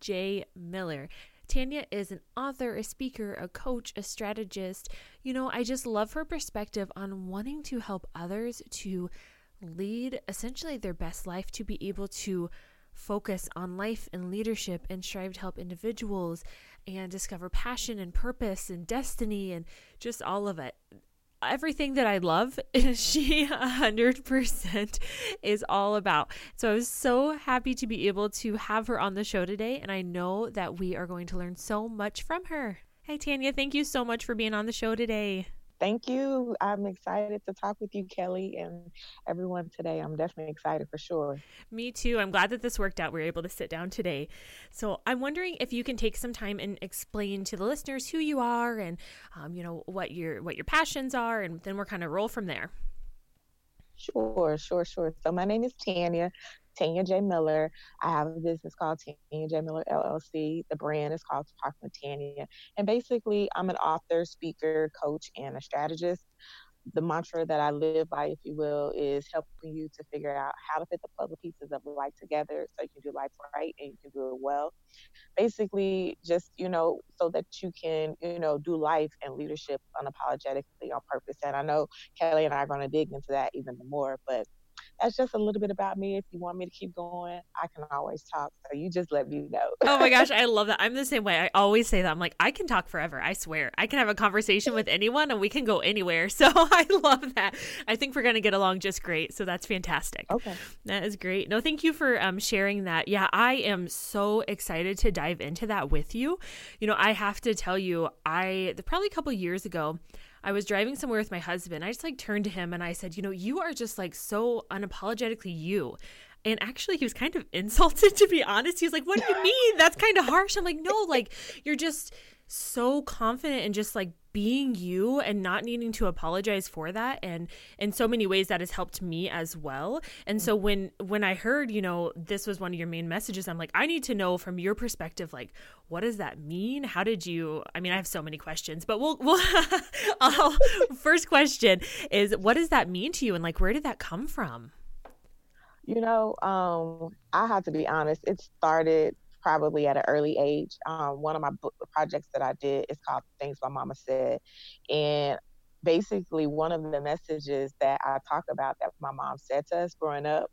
J. Miller. Tanya is an author, a speaker, a coach, a strategist. You know, I just love her perspective on wanting to help others to lead essentially their best life, to be able to focus on life and leadership and strive to help individuals and discover passion and purpose and destiny and just all of it everything that I love, she a 100% is all about. So I was so happy to be able to have her on the show today, and I know that we are going to learn so much from her. Hi, Tanya. Thank you so much for being on the show today. Thank you. I'm excited to talk with you, Kelly, and everyone today. I'm definitely excited for sure. Me too. I'm glad that this worked out. We are able to sit down today. So I'm wondering if you can take some time and explain to the listeners who you are and um, you know what your what your passions are, and then we're kind of roll from there. Sure, sure, sure. So my name is Tanya. Tanya J. Miller. I have a business called Tanya J. Miller LLC. The brand is called Talk with Tanya. And basically, I'm an author, speaker, coach, and a strategist. The mantra that I live by, if you will, is helping you to figure out how to fit the puzzle pieces of life together so you can do life right and you can do it well. Basically, just, you know, so that you can, you know, do life and leadership unapologetically on purpose. And I know Kelly and I are going to dig into that even more, but that's just a little bit about me. If you want me to keep going, I can always talk. So you just let me know. oh my gosh, I love that. I'm the same way. I always say that. I'm like, I can talk forever. I swear. I can have a conversation with anyone and we can go anywhere. So I love that. I think we're going to get along just great. So that's fantastic. Okay. That is great. No, thank you for um, sharing that. Yeah, I am so excited to dive into that with you. You know, I have to tell you, I, probably a couple years ago, I was driving somewhere with my husband. I just like turned to him and I said, You know, you are just like so unapologetically you. And actually, he was kind of insulted, to be honest. He was like, What do you mean? That's kind of harsh. I'm like, No, like, you're just so confident and just like being you and not needing to apologize for that. And in so many ways that has helped me as well. And so when when i heard you know this was one of your main messages i'm like i need to know from your perspective like what does that mean? How did you i mean i have so many questions but we'll, we'll first question is what does that mean to you? And like where did that come from? You know um i have to be honest it started probably at an early age. Um, one of my book projects that I did is called Things My Mama Said. And basically, one of the messages that I talk about that my mom said to us growing up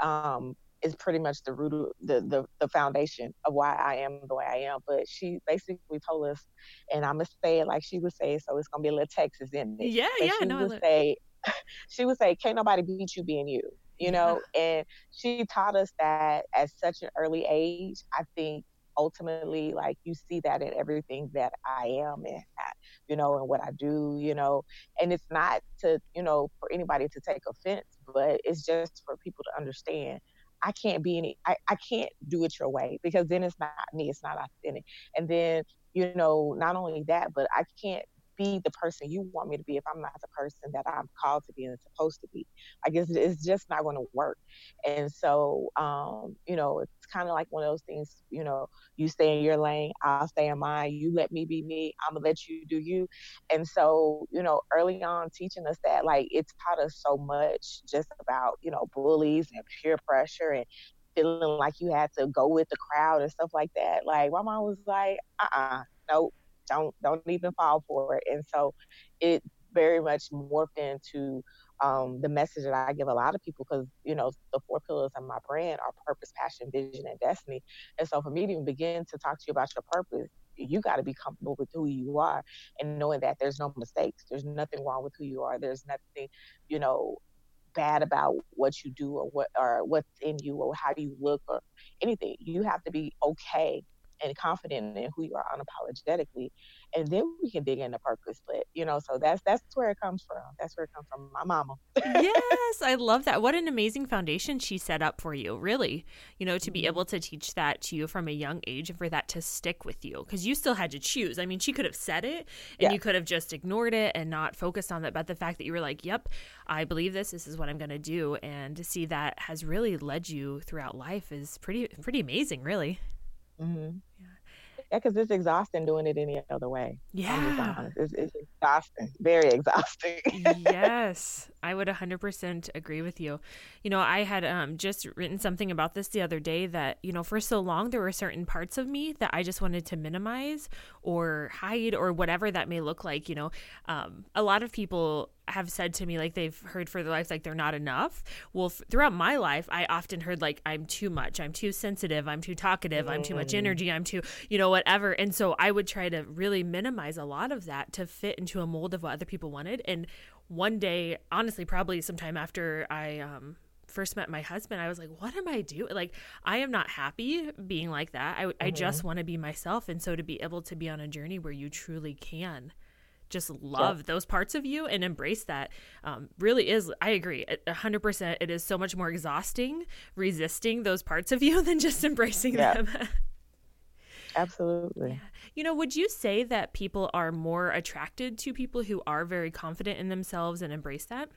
um, is pretty much the root of the, the, the foundation of why I am the way I am. But she basically told us, and I'm going to say it like she would say, so it's going to be a little Texas in it. Yeah, yeah, she no, would say, she would say, can't nobody beat you being you you know and she taught us that at such an early age i think ultimately like you see that in everything that i am and you know and what i do you know and it's not to you know for anybody to take offense but it's just for people to understand I can't be any I, I can't do it your way because then it's not me, it's not authentic. And then, you know, not only that, but I can't be the person you want me to be if I'm not the person that I'm called to be and supposed to be. I guess it's just not going to work. And so, um, you know, it's kind of like one of those things, you know, you stay in your lane, I'll stay in mine. You let me be me, I'm going to let you do you. And so, you know, early on teaching us that, like, it's taught us so much just about, you know, bullies and peer pressure and feeling like you had to go with the crowd and stuff like that. Like, my mom was like, uh uh-uh, uh, nope don't don't even fall for it. And so it very much morphed into um, the message that I give a lot of people because you know the four pillars of my brand are purpose, passion, vision, and destiny. And so for me to even begin to talk to you about your purpose, you got to be comfortable with who you are and knowing that there's no mistakes. There's nothing wrong with who you are. There's nothing, you know, bad about what you do or what or what's in you or how you look or anything. You have to be okay and confident in who you are unapologetically and then we can dig into purpose but you know so that's that's where it comes from. That's where it comes from my mama. Yes i love that. What an amazing foundation she set up for you really you know to be mm-hmm. able to teach that to you from a young age and for that to stick with you because you still had to choose. I mean she could have said it and yeah. you could have just ignored it and not focused on that but the fact that you were like yep i believe this this is what i'm going to do and to see that has really led you throughout life is pretty pretty amazing really mm-hmm. yeah yeah, because it's exhausting doing it any other way. Yeah. It's, it's, exhausting, very exhausting. yes, I would 100% agree with you. You know, I had um, just written something about this the other day that, you know, for so long there were certain parts of me that I just wanted to minimize or hide or whatever that may look like. You know, um, a lot of people have said to me like they've heard for their life like they're not enough. Well, f- throughout my life, I often heard like I'm too much, I'm too sensitive, I'm too talkative, I'm too much mm. energy, I'm too, you know, whatever. And so I would try to really minimize a lot of that to fit into a mold of what other people wanted. And one day, honestly, probably sometime after I um first met my husband, I was like, what am I doing? Like, I am not happy being like that. I, mm-hmm. I just want to be myself. And so to be able to be on a journey where you truly can just love yeah. those parts of you and embrace that um, really is i agree 100% it is so much more exhausting resisting those parts of you than just embracing yeah. them absolutely you know would you say that people are more attracted to people who are very confident in themselves and embrace that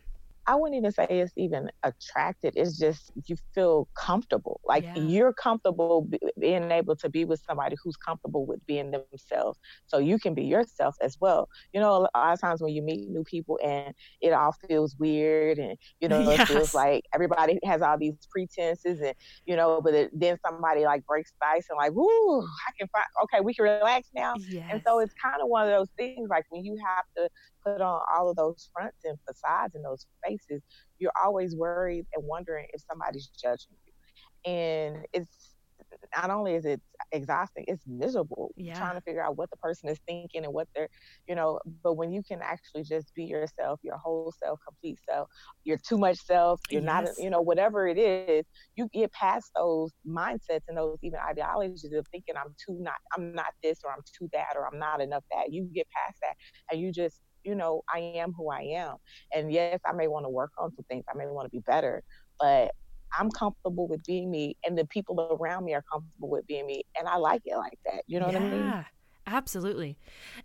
I wouldn't even say it's even attracted. It's just you feel comfortable. Like yeah. you're comfortable b- being able to be with somebody who's comfortable with being themselves. So you can be yourself as well. You know, a lot of times when you meet new people and it all feels weird and, you know, yes. it feels like everybody has all these pretenses and, you know, but it, then somebody like breaks the ice and like, woo, I can find, okay, we can relax now. Yes. And so it's kind of one of those things like when you have to put on all of those fronts and facades and those faces, you're always worried and wondering if somebody's judging you. And it's not only is it exhausting, it's miserable yeah. trying to figure out what the person is thinking and what they're, you know, but when you can actually just be yourself, your whole self, complete self, your too much self, you're yes. not, you know, whatever it is, you get past those mindsets and those even ideologies of thinking I'm too not, I'm not this or I'm too that or I'm not enough that. You get past that and you just you know, I am who I am. And yes, I may want to work on some things. I may want to be better, but I'm comfortable with being me and the people around me are comfortable with being me. And I like it like that. You know yeah. what I mean? Absolutely.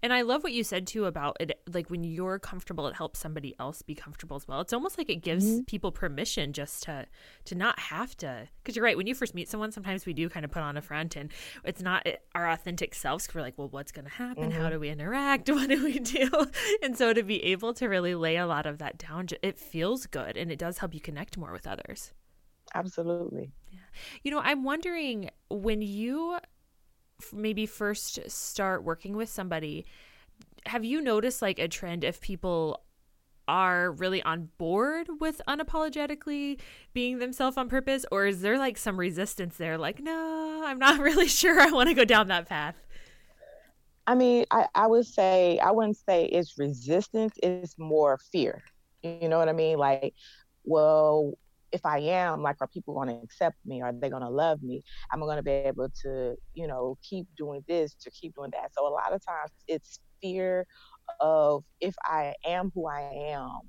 And I love what you said too about it like when you're comfortable it helps somebody else be comfortable as well. It's almost like it gives mm-hmm. people permission just to to not have to cuz you're right when you first meet someone sometimes we do kind of put on a front and it's not our authentic selves we're like, well what's going to happen? Mm-hmm. How do we interact? What do we do? And so to be able to really lay a lot of that down it feels good and it does help you connect more with others. Absolutely. Yeah. You know, I'm wondering when you maybe first start working with somebody, have you noticed like a trend if people are really on board with unapologetically being themselves on purpose? Or is there like some resistance there like no i'm not really sure i want to go down that path i mean I, I would say i wouldn't say it's resistance it's more fear. You know what i mean? Like well if I am, like, are people going to accept me? Are they going to love me? Am I going to be able to, you know, keep doing this, to keep doing that? So a lot of times it's fear of if I am who I am,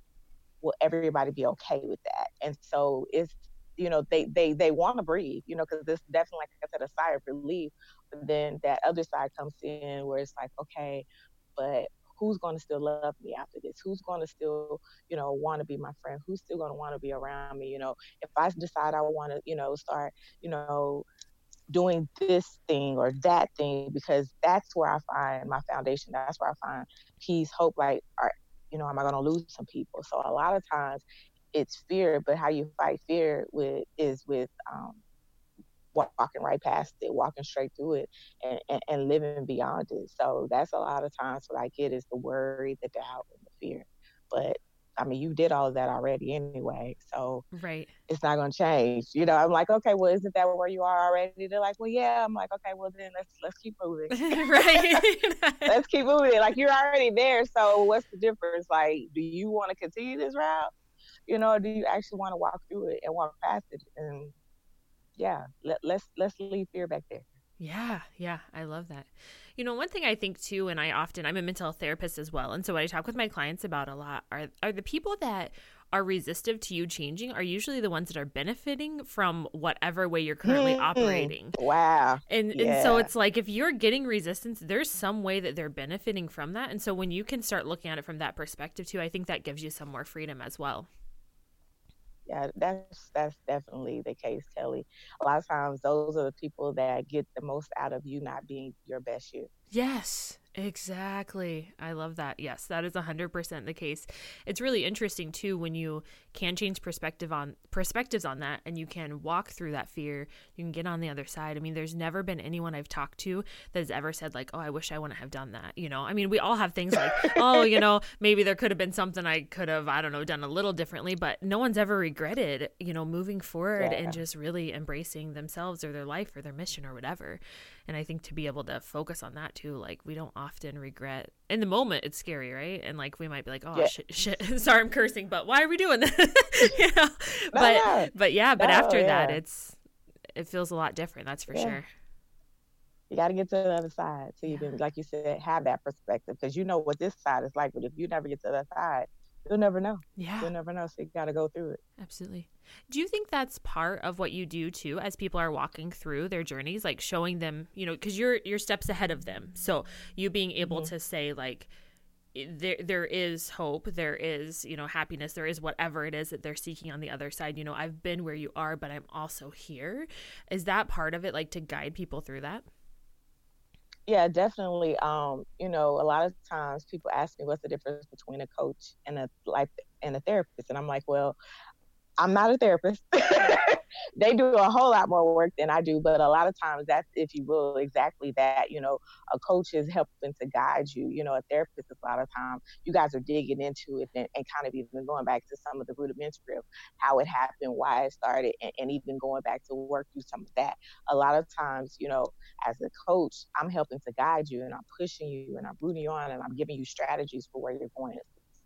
will everybody be okay with that? And so it's, you know, they they they want to breathe, you know, because this definitely, like I said, a sigh of relief. But then that other side comes in where it's like, okay, but who's going to still love me after this? Who's going to still you know want to be my friend? Who's still going to want to be around me? You know if i decide i want to you know start you know doing this thing or that thing because that's where i find my foundation that's where i find peace hope like are you know am i going to lose some people? So a lot of times it's fear but how you fight fear with is with um, walking right past it, walking straight through it, and, and, and living beyond it. So that's a lot of times what I get is the worry, the doubt, and the fear. But I mean, you did all of that already anyway, so right, it's not going to change. You know, I'm like, okay, well, isn't that where you are already? They're like, well, yeah. I'm like, okay, well, then let's let's keep moving. right, let's keep moving. Like you're already there, so what's the difference? Like, do you want to continue this route? You know, do you actually want to walk through it and walk past it and yeah, let, let's let's leave fear back there. Yeah, yeah, I love that. You know, one thing I think too, and I often I'm a mental health therapist as well, and so what I talk with my clients about a lot are are the people that are resistive to you changing are usually the ones that are benefiting from whatever way you're currently mm-hmm. operating. Wow. And yeah. and so it's like if you're getting resistance, there's some way that they're benefiting from that. And so when you can start looking at it from that perspective too, I think that gives you some more freedom as well. Yeah, that's that's definitely the case, Kelly. A lot of times those are the people that get the most out of you not being your best you. Yes. Exactly. I love that. Yes, that is 100% the case. It's really interesting too when you can change perspective on perspectives on that and you can walk through that fear. You can get on the other side. I mean, there's never been anyone I've talked to that has ever said like, "Oh, I wish I wouldn't have done that." You know? I mean, we all have things like, "Oh, you know, maybe there could have been something I could have, I don't know, done a little differently," but no one's ever regretted, you know, moving forward yeah. and just really embracing themselves or their life or their mission or whatever. And I think to be able to focus on that too, like we don't often regret in the moment. It's scary, right? And like we might be like, oh yeah. shit, shit. Sorry, I'm cursing, but why are we doing this? you know? No, but no. but yeah, but no, after yeah. that, it's it feels a lot different. That's for yeah. sure. You got to get to the other side so you can, like you said, have that perspective because you know what this side is like. But if you never get to the other side, you'll never know. Yeah. You'll never know. So you got to go through it. Absolutely. Do you think that's part of what you do too as people are walking through their journeys like showing them, you know, cuz you're you're steps ahead of them. So you being able mm-hmm. to say like there there is hope, there is, you know, happiness, there is whatever it is that they're seeking on the other side. You know, I've been where you are, but I'm also here. Is that part of it like to guide people through that? Yeah, definitely. Um, you know, a lot of times people ask me what's the difference between a coach and a life and a therapist, and I'm like, well, I'm not a therapist. they do a whole lot more work than I do, but a lot of times that's, if you will, exactly that. You know, a coach is helping to guide you. You know, a therapist, a lot of times, you guys are digging into it and, and kind of even going back to some of the rudimentary of how it happened, why it started, and, and even going back to work through some of that. A lot of times, you know, as a coach, I'm helping to guide you and I'm pushing you and I'm rooting you on and I'm giving you strategies for where you're going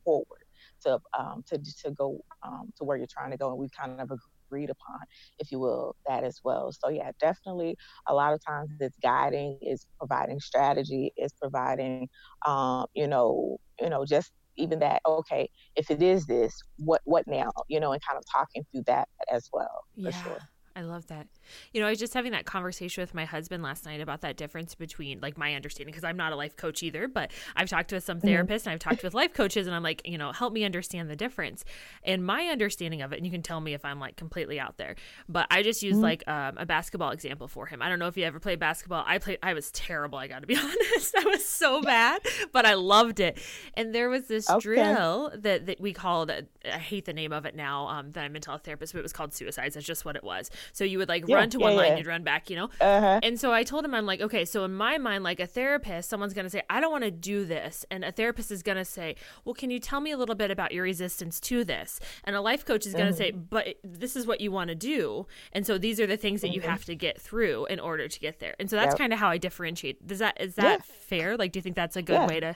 forward to um, to to go um, to where you're trying to go, and we kind of agreed upon, if you will, that as well. So yeah, definitely. A lot of times it's guiding, is providing strategy, is providing, um, you know, you know, just even that. Okay, if it is this, what what now? You know, and kind of talking through that as well. yeah. Sure. I love that. You know, I was just having that conversation with my husband last night about that difference between like my understanding because I'm not a life coach either, but I've talked with some mm-hmm. therapists mm-hmm. and I've talked with life coaches and I'm like, you know, help me understand the difference. And my understanding of it, and you can tell me if I'm like completely out there, but I just used mm-hmm. like um, a basketball example for him. I don't know if you ever played basketball. I played, I was terrible. I got to be honest. I was so bad, but I loved it. And there was this okay. drill that, that we called, I hate the name of it now, um, that I'm a mental health therapist, but it was called suicides. That's just what it was. So you would like yeah, run to one yeah, line, you'd run back, you know? Uh-huh. And so I told him, I'm like, okay, so in my mind, like a therapist, someone's going to say, I don't want to do this. And a therapist is going to say, well, can you tell me a little bit about your resistance to this? And a life coach is going to uh-huh. say, but this is what you want to do. And so these are the things that uh-huh. you mm-hmm. have to get through in order to get there. And so that's yep. kind of how I differentiate. Does that, is that fair? Like, do you think that's a good way to?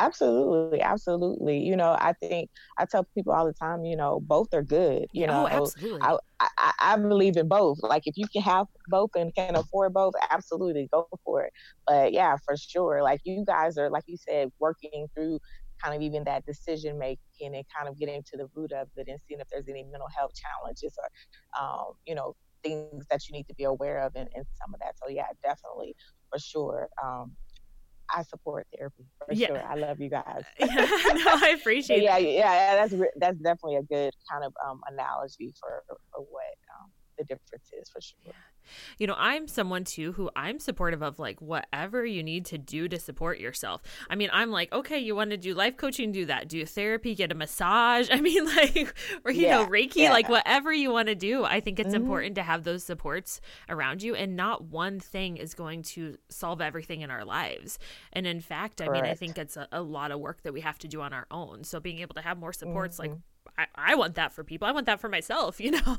Absolutely, absolutely. You know, I think I tell people all the time, you know, both are good. You know, oh, absolutely. I, I, I believe in both. Like if you can have both and can afford both, absolutely go for it. But yeah, for sure. Like you guys are, like you said, working through kind of even that decision making and kind of getting to the root of it and seeing if there's any mental health challenges or, um, you know, things that you need to be aware of in, in some of that. So yeah, definitely for sure. Um, I support therapy for yeah. sure. I love you guys. yeah, no, I appreciate. yeah, yeah, that's that's definitely a good kind of um, analogy for for what um, the difference is for sure. You know, I'm someone too who I'm supportive of like whatever you need to do to support yourself. I mean, I'm like, okay, you want to do life coaching, do that. Do therapy, get a massage. I mean, like, or, you yeah, know, Reiki, yeah. like whatever you want to do. I think it's mm-hmm. important to have those supports around you, and not one thing is going to solve everything in our lives. And in fact, I mean, I think it's a, a, lot of work that we have to do on our own. So being able to have more supports mm-hmm. like I, I want that for people. I want that for myself, you know?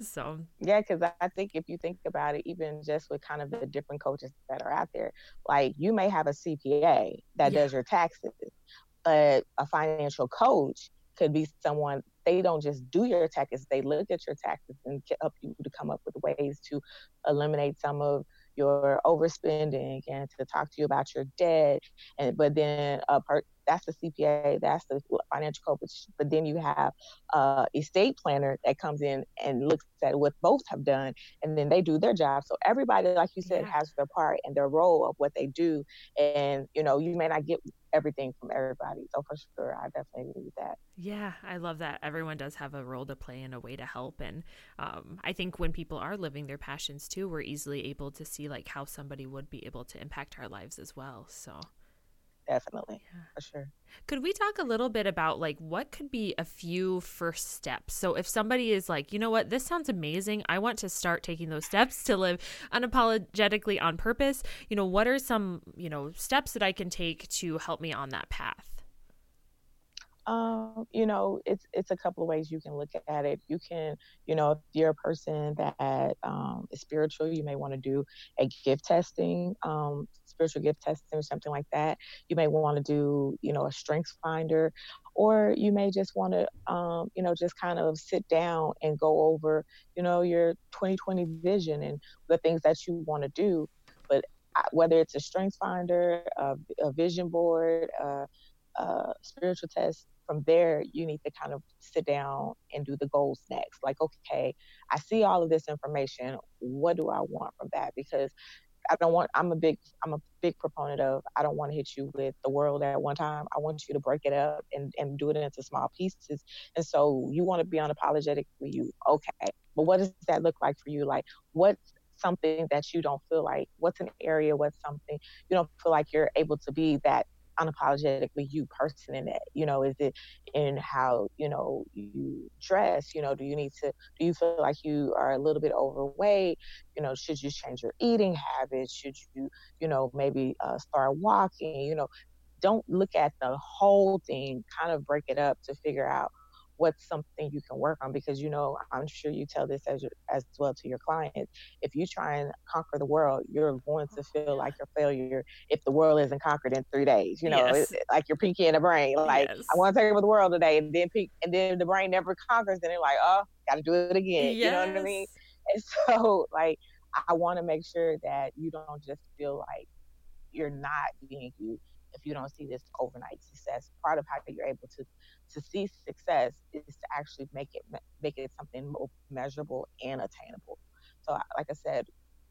so, yeah, because I think if you think about it, even just with kind of the different coaches that are out there, like you may have a CPA that yeah. does your taxes, but a financial coach could be someone they don't just do your taxes they look at your taxes and help you to come up with ways to eliminate some of your overspending and to talk to you about your debt and but then uh, a part that's the CPA, that's the financial coach. But then you have a estate planner that comes in and looks at what both have done, and then they do their job. So everybody, like you said, yeah. has their part and their role of what they do. And you know, you may not get everything from everybody. So for sure, I definitely need that. Yeah, I love that. Everyone does have a role to play and a way to help. And um, I think when people are living their passions too, we're easily able to see like how somebody would be able to impact our lives as well. So definitely. Yeah. for sure. Could we talk a little bit about like what could be a few first steps? So if somebody is like you know what? This sounds amazing. I want to start taking those steps to live unapologetically on purpose. You know what are some you know steps that i can take to help me on that path? Um, you know, it's it's a couple of ways you can look at it. You can, you know, if you're a person that um, is spiritual, you may want to do a gift testing, um, spiritual gift testing or something like that. You may want to do, you know, a strengths finder, or you may just want to, um, you know, just kind of sit down and go over, you know, your 2020 vision and the things that you want to do. But uh, whether it's a strengths finder, a, a vision board, a, uh, spiritual test, from there, you need to kind of sit down and do the goals next. Like, okay, I see all of this information. What do I want from that? Because I don't want. I'm a big. I'm a big proponent of. I don't want to hit you with the world at one time. I want you to break it up and and do it into small pieces. And so you want to be unapologetic for you. Okay, but what does that look like for you? Like, what's something that you don't feel like? What's an area? What's something you don't feel like you're able to be that unapologetically you person in it you know is it in how you know you dress you know do you need to do you feel like you are a little bit overweight? You know should you change your eating habits? Should you you know maybe uh, start walking? You know don't look at the whole thing kind of break it up to figure out what's something you can work on because you know i'm sure you tell this as as well to your clients if you try and conquer the world you're going to feel like a failure if the world isn't conquered in three days you know yes. like your Pinky and the Brain like yes. i want to take over the world today and then and then the brain never conquers and they're like oh gotta do it again yes. you know what i mean and so like i want to make sure that you don't just feel like you're not being you if you don't see this overnight success. Part of how you're able to to see success is to actually make it make it something measurable and attainable. So, like I said,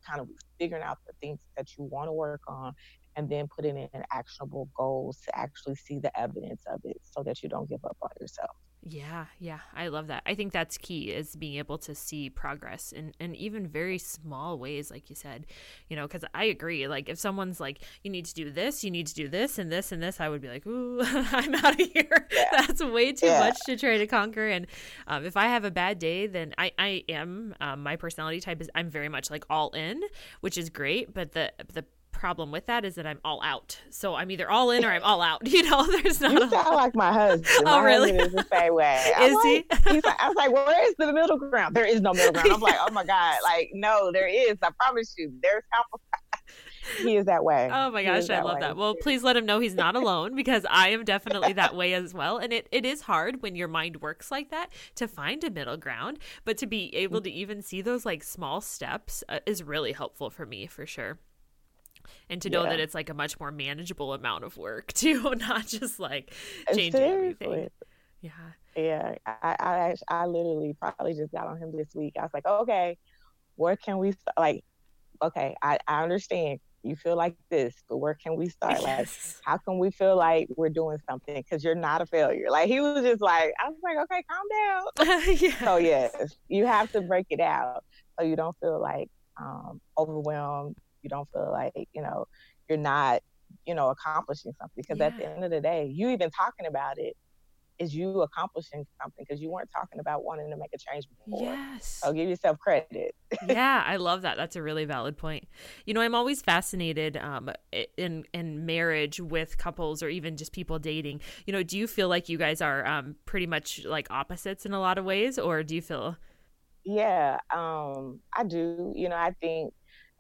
kind of figuring out the things that you want to work on and then putting in actionable goals to actually see the evidence of it so that you don't give up on yourself. Yeah, yeah, I love that. I think that's key is being able to see progress in, in even very small ways, like you said, you know, because I agree. Like, if someone's like, you need to do this, you need to do this, and this, and this, I would be like, ooh, I'm out of here. Yeah. that's way too yeah. much to try to conquer. And um, if I have a bad day, then I, I am, um, my personality type is I'm very much like all in, which is great. But the, the, problem with that is that I'm all out. So I'm either all in or I'm all out. You know, there's not. You a... sound like my husband. oh, my really? Husband is the same way. is I'm he? Like, he's like, I was like, where is the middle ground? There is no middle ground. I'm like, oh my god, like no, there is. I promise you, there's he is that way. Oh my gosh, I love way. that. Well, please let him know he's not alone because I am definitely that way as well. And it, it is hard when your mind works like that to find a middle ground, but to be able to even see those like small steps uh, is really helpful for me for sure and to know yeah. that it's like a much more manageable amount of work too, not just like changing Seriously. everything. Yeah. Yeah. I, I I literally probably just got on him this week. I was like, okay, where can we start? Like, okay, I, I understand you feel like this, but where can we start? Yes. Like, how can we feel like we're doing something? Because you're not a failure. Like he was just like, I was like, okay, calm down. yeah. So yes, you have to break it out so you don't feel like um, overwhelmed you don't feel like you know you're not you know accomplishing something because yeah. at the end of the day you even talking about it is you accomplishing something because you weren't talking about wanting to make a change before. Yes. So give yourself credit. yeah, I love that. That's a really valid point. You know, I'm always fascinated um, in in marriage with couples or even just people dating. You know, do you feel like you guys are um, pretty much like opposites in a lot of ways, or do you feel? Yeah, um, I do. You know, I think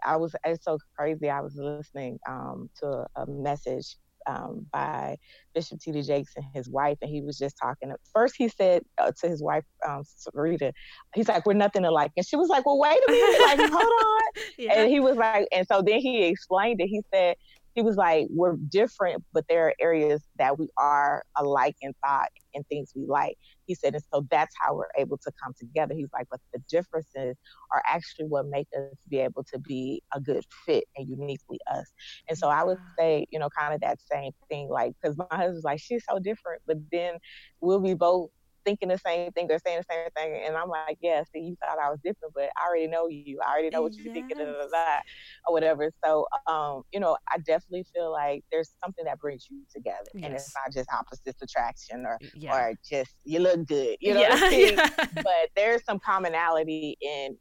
I was it's so crazy. I was listening um, to a message um, by Bishop T.D. Jakes and his wife, and he was just talking. First, he said uh, to his wife, um, Rita, he's like, "We're nothing alike," and she was like, "Well, wait a minute, like, hold on." Yeah. And he was like, and so then he explained it. He said, he was like, we're different, but there are areas that we are alike in thought and things we like. He said, and so that's how we're able to come together. He's like, but the differences are actually what make us be able to be a good fit and uniquely us. And so I would say, you know, kind of that same thing, like, because my husband's like, she's so different, but then we'll be both thinking the same thing, they're saying the same thing. And I'm like, yeah, see, you thought I was different, but I already know you. I already know what you're thinking, da, da, or whatever. So, um, you know, I definitely feel like there's something that brings you together. Yes. And it's not just opposites attraction or, yeah. or just you look good, you know yeah. what I mean? But there's some commonality in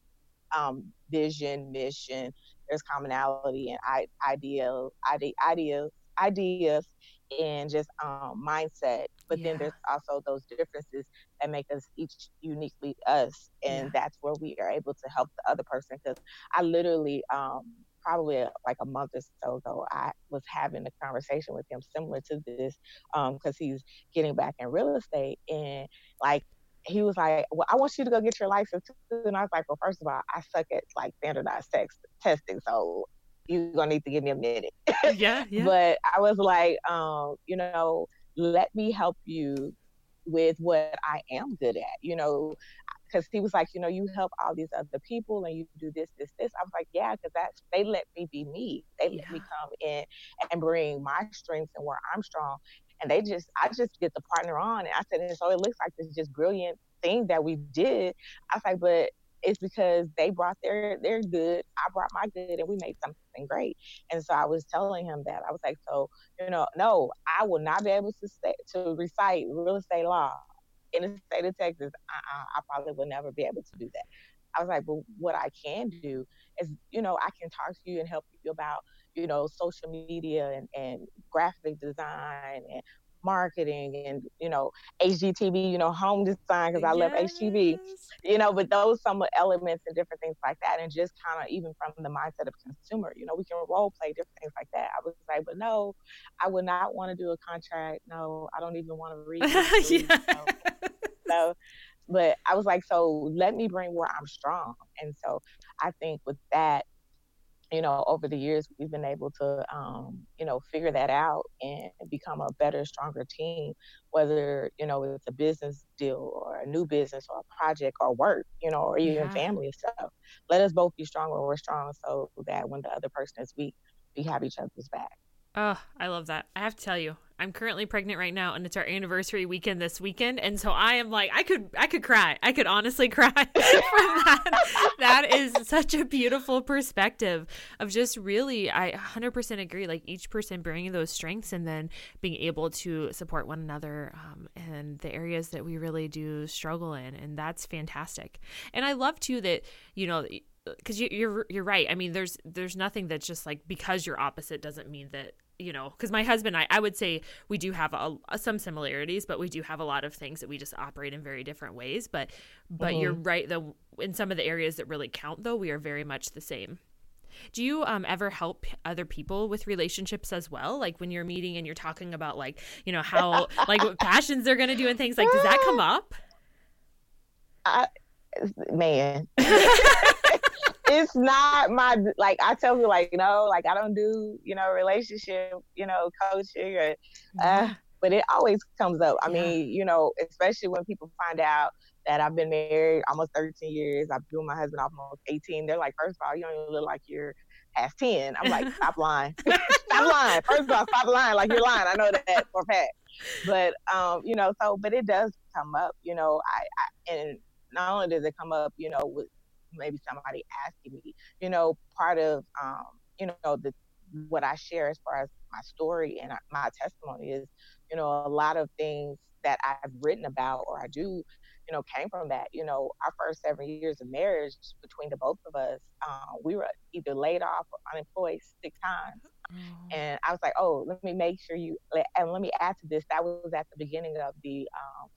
um, vision, mission. There's commonality in ideal, ide- ideas, ideas, and just um, mindset. But yeah. then there's also those differences that make us each uniquely us, and yeah. that's where we are able to help the other person. Because I literally, um, probably like a month or so ago, I was having a conversation with him similar to this, because um, he's getting back in real estate, and like he was like, "Well, I want you to go get your license." Too. And I was like, "Well, first of all, I suck at like standardized text testing, so you're gonna need to give me a minute. yeah, yeah. But I was like, um, you know, let me help you with what I am good at, you know, because he was like, you know, you help all these other people and you do this, this, this. I was like, yeah, because that's they let me be me. They yeah. let me come in and bring my strengths and where I'm strong. And they just, I just get the partner on. And I said, and so it looks like this just brilliant thing that we did. I was like, but it's because they brought their their good, I brought my good, and we made something great. And so I was telling him that I was like, so you know, no, I will not be able to stay, to recite real estate law in the state of Texas. Uh-uh, I probably will never be able to do that. I was like, but what I can do is, you know, I can talk to you and help you about, you know, social media and, and graphic design and marketing and you know HGTV, you know home design because I yes. love HGTV, you know. But those some elements and different things like that, and just kind of even from the mindset of consumer, you know, we can role play different things like that. I was like, but no, I would not want to do a contract. No, I don't even want to read. yeah. so, so, but I was like, so let me bring where I'm strong, and so I think with that you know, over the years, we've been able to, um, you know, figure that out and become a better, stronger team, whether, you know, it's a business deal or a new business or a project or work, you know, or even yeah. family stuff. Let us both be strong when we're strong so that when the other person is weak, we have each other's back. Oh, I love that. I have to tell you, I'm currently pregnant right now and it's our anniversary weekend this weekend and so I am like I could I could cry. I could honestly cry from that. that is such a beautiful perspective of just really I 100% agree like each person bringing those strengths and then being able to support one another um, and the areas that we really do struggle in and that's fantastic. And I love too that you know because you, you're you're right. I mean, there's there's nothing that's just like because you're opposite doesn't mean that you know because my husband and I I would say we do have a, a, some similarities, but we do have a lot of things that we just operate in very different ways. But but mm-hmm. you're right though in some of the areas that really count though we are very much the same. Do you um, ever help other people with relationships as well? Like when you're meeting and you're talking about like you know how like what passions they're gonna do and things like does that come up? I, man. it's not my like I tell you like no like I don't do you know relationship you know coaching or uh, but it always comes up. I mean you know especially when people find out that I've been married almost 13 years. I've been with my husband almost 18. They're like, first of all, you don't even look like you're past 10. I'm like, stop lying. stop lying. First of all, stop lying like you're lying. I know that for a fact. But, um, you know, so, but it does come up, you know, I, I and not only does it come up, you know, with maybe somebody asking me, you know, part of, um, you know, the what I share as far as my story and my testimony is, you know, a lot of things that I've written about or I do, you know, came from that. You know, our first seven years of marriage between the both of us, uh, we were either laid off or unemployed six times. Oh. And I was like, oh, let me make sure you, and let me add to this. That was at the beginning of the um,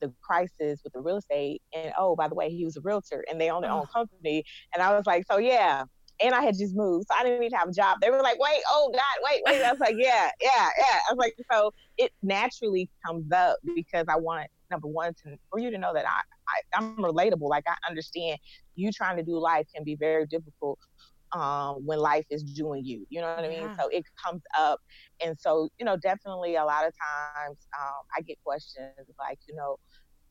the crisis with the real estate. And oh, by the way, he was a realtor and they own their own company. And I was like, so yeah. and I had just moved, so I didn't even have a job. They were like, "Wait, oh God, wait, wait." I was like, "Yeah, yeah, yeah." I was like, so it naturally comes up because I want number one to for you to know that I, I I'm relatable. Like I understand you trying to do life can be very difficult um, when life is doing you. You know what I mean? Yeah. So it comes up. And so, you know, definitely a lot of times um, I get questions like, you know,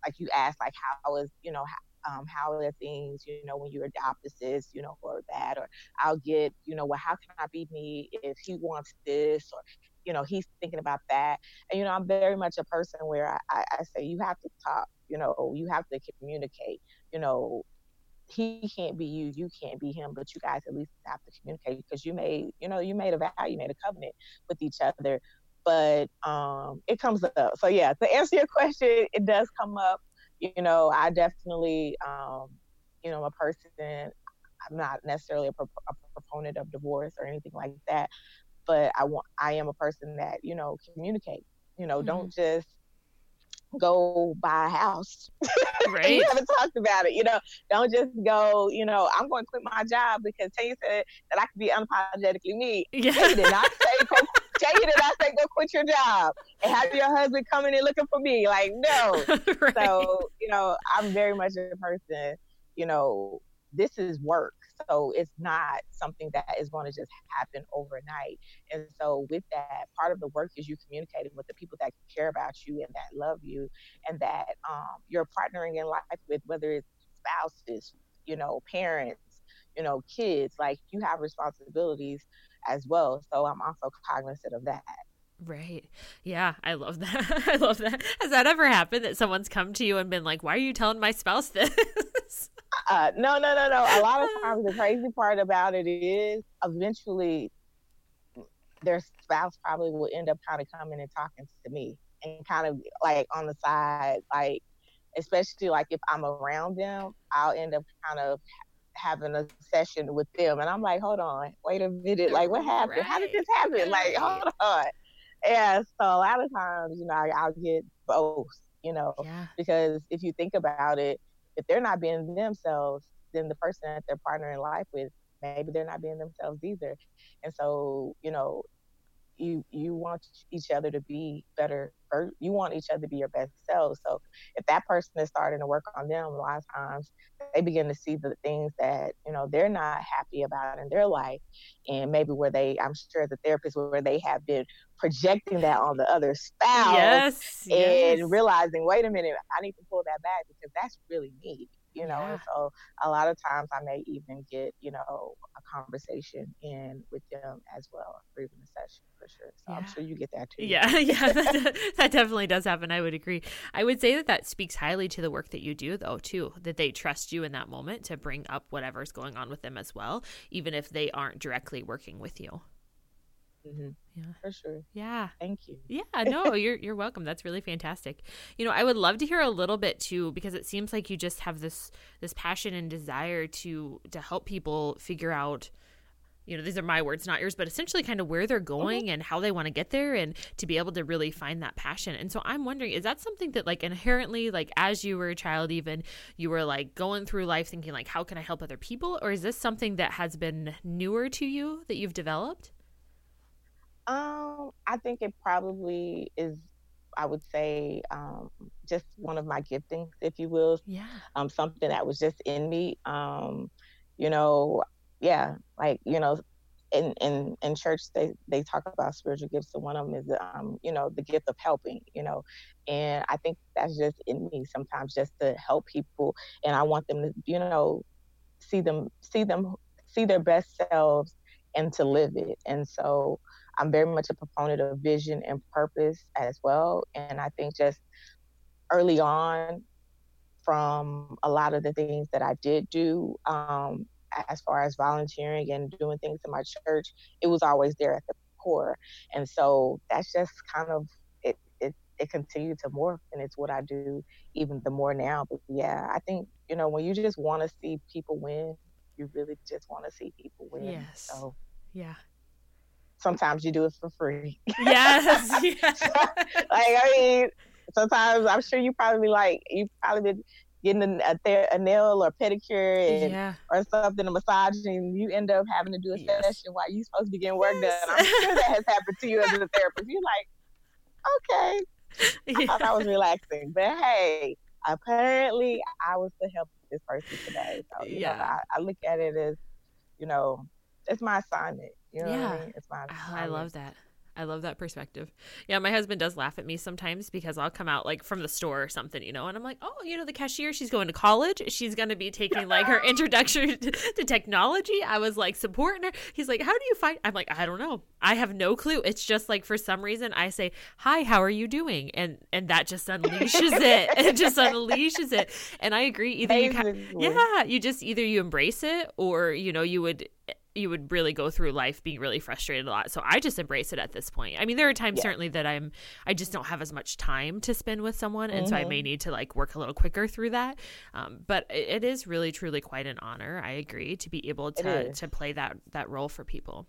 like you ask, like, how is, you know, um, how are things, you know, when you adopt this, you know, or that, or I'll get, you know, well, how can I be me if he wants this, or, you know, he's thinking about that. And, you know, I'm very much a person where I, I, I say you have to talk, you know, you have to communicate, you know, he can't be you, you can't be him, but you guys at least have to communicate because you made, you know, you made a vow, you made a covenant with each other. But um, it comes up. So yeah, to answer your question, it does come up. You know, I definitely, um, you know, a person. I'm not necessarily a, pro- a proponent of divorce or anything like that, but I want, I am a person that you know communicate. You know, mm-hmm. don't just go buy a house. Right. you haven't talked about it. You know, don't just go, you know, I'm going to quit my job because Tay said that I can be unapologetically me. Yeah. Did not say, go, Tay did not say go quit your job and have your husband coming and looking for me. Like, no. right. So, you know, I'm very much a person, you know, this is work. So it's not something that is going to just happen overnight. And so with that, part of the work is you communicating with the people that care about you and that love you and that um, you're partnering in life with, whether it's spouses, you know, parents, you know, kids, like you have responsibilities as well. So I'm also cognizant of that. Right. Yeah, I love that. I love that. Has that ever happened that someone's come to you and been like, "Why are you telling my spouse this?" Uh, no, no, no, no. A lot of times, the crazy part about it is eventually their spouse probably will end up kind of coming and talking to me and kind of like on the side, like, especially like if I'm around them, I'll end up kind of having a session with them. And I'm like, hold on, wait a minute. Like, what happened? Right. How did this happen? Like, hold on. Yeah. So a lot of times, you know, I, will get both, you know, yeah. because if you think about it, if they're not being themselves, then the person that they're partnering life with, maybe they're not being themselves either. And so, you know, you you want each other to be better or you want each other to be your best selves so if that person is starting to work on them a lot of times they begin to see the things that you know they're not happy about in their life and maybe where they i'm sure the therapist where they have been projecting that on the other spouse yes, and yes. realizing wait a minute i need to pull that back because that's really me you know yeah. so a lot of times i may even get you know a conversation in with them as well or even a session for sure. So yeah. i'm sure you get that too. Yeah. Yeah that, that definitely does happen i would agree. I would say that that speaks highly to the work that you do though too that they trust you in that moment to bring up whatever's going on with them as well even if they aren't directly working with you Mm-hmm. Yeah, for sure. Yeah. Thank you. Yeah, no, you're you're welcome. That's really fantastic. You know, I would love to hear a little bit too because it seems like you just have this this passion and desire to to help people figure out you know, these are my words, not yours, but essentially kind of where they're going mm-hmm. and how they want to get there and to be able to really find that passion. And so I'm wondering, is that something that like inherently, like as you were a child, even you were like going through life thinking like, how can I help other people? Or is this something that has been newer to you that you've developed? Um, I think it probably is. I would say um, just one of my giftings, if you will. Yeah. Um, something that was just in me. Um, you know, yeah, like you know, in in in church they they talk about spiritual gifts. So one of them is um, you know, the gift of helping. You know, and I think that's just in me sometimes, just to help people, and I want them to, you know, see them see them see their best selves and to live it. And so I'm very much a proponent of vision and purpose as well. And I think just early on, from a lot of the things that I did do, um, as far as volunteering and doing things in my church, it was always there at the core. And so that's just kind of it. It it continued to morph, and it's what I do even the more now. But yeah, I think you know when you just want to see people win, you really just want to see people win. Yes. So yeah, sometimes you do it for free. Yes. yes. like I mean, sometimes I'm sure you probably be like you probably been getting a, a, a nail or pedicure and, yeah. or something, a massage, and you end up having to do a yes. session while you supposed to be getting work yes. done. I'm sure that has happened to you as a therapist. You're like, okay, I thought that was relaxing, but hey, apparently I was to help this person today. So you yeah. know, I, I look at it as, you know, it's my assignment. You know yeah. I mean? It's my. I love that. I love that perspective. Yeah, my husband does laugh at me sometimes because I'll come out like from the store or something, you know, and I'm like, oh, you know, the cashier, she's going to college. She's going to be taking like her introduction to, to, technology. I was like supporting her. He's like, how do you find? I'm like, I don't know. I have no clue. It's just like for some reason I say, hi, how are you doing? And and that just unleashes it. It just unleashes it. And I agree. Either you, yeah, you just either you embrace it or you know you would you would really go through life being really frustrated a lot. So I just embrace it at this point. I mean, there are times yeah. certainly that I'm I just don't have as much time to spend with someone, and mm-hmm. so I may mm-hmm. need to like work a little quicker through that. Um, but it, it is really truly quite an honor. I agree to be able to to play that that role for people.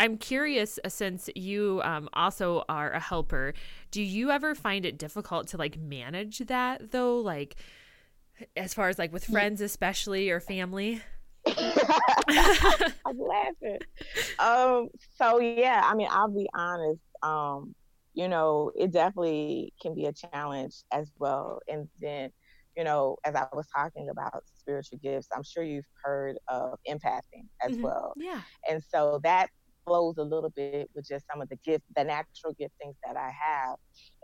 I'm curious, uh, since you um, also are a helper, do you ever find it difficult to like manage that though? Like, as far as like with friends, especially or family? I'm laughing. Um, so yeah, I mean, I'll be honest. Um, you know, it definitely can be a challenge as well. And then, you know, as I was talking about spiritual gifts, I'm sure you've heard of empathing as mm-hmm. well. Yeah. And so that flows a little bit with just some of the gift, the natural giftings that I have.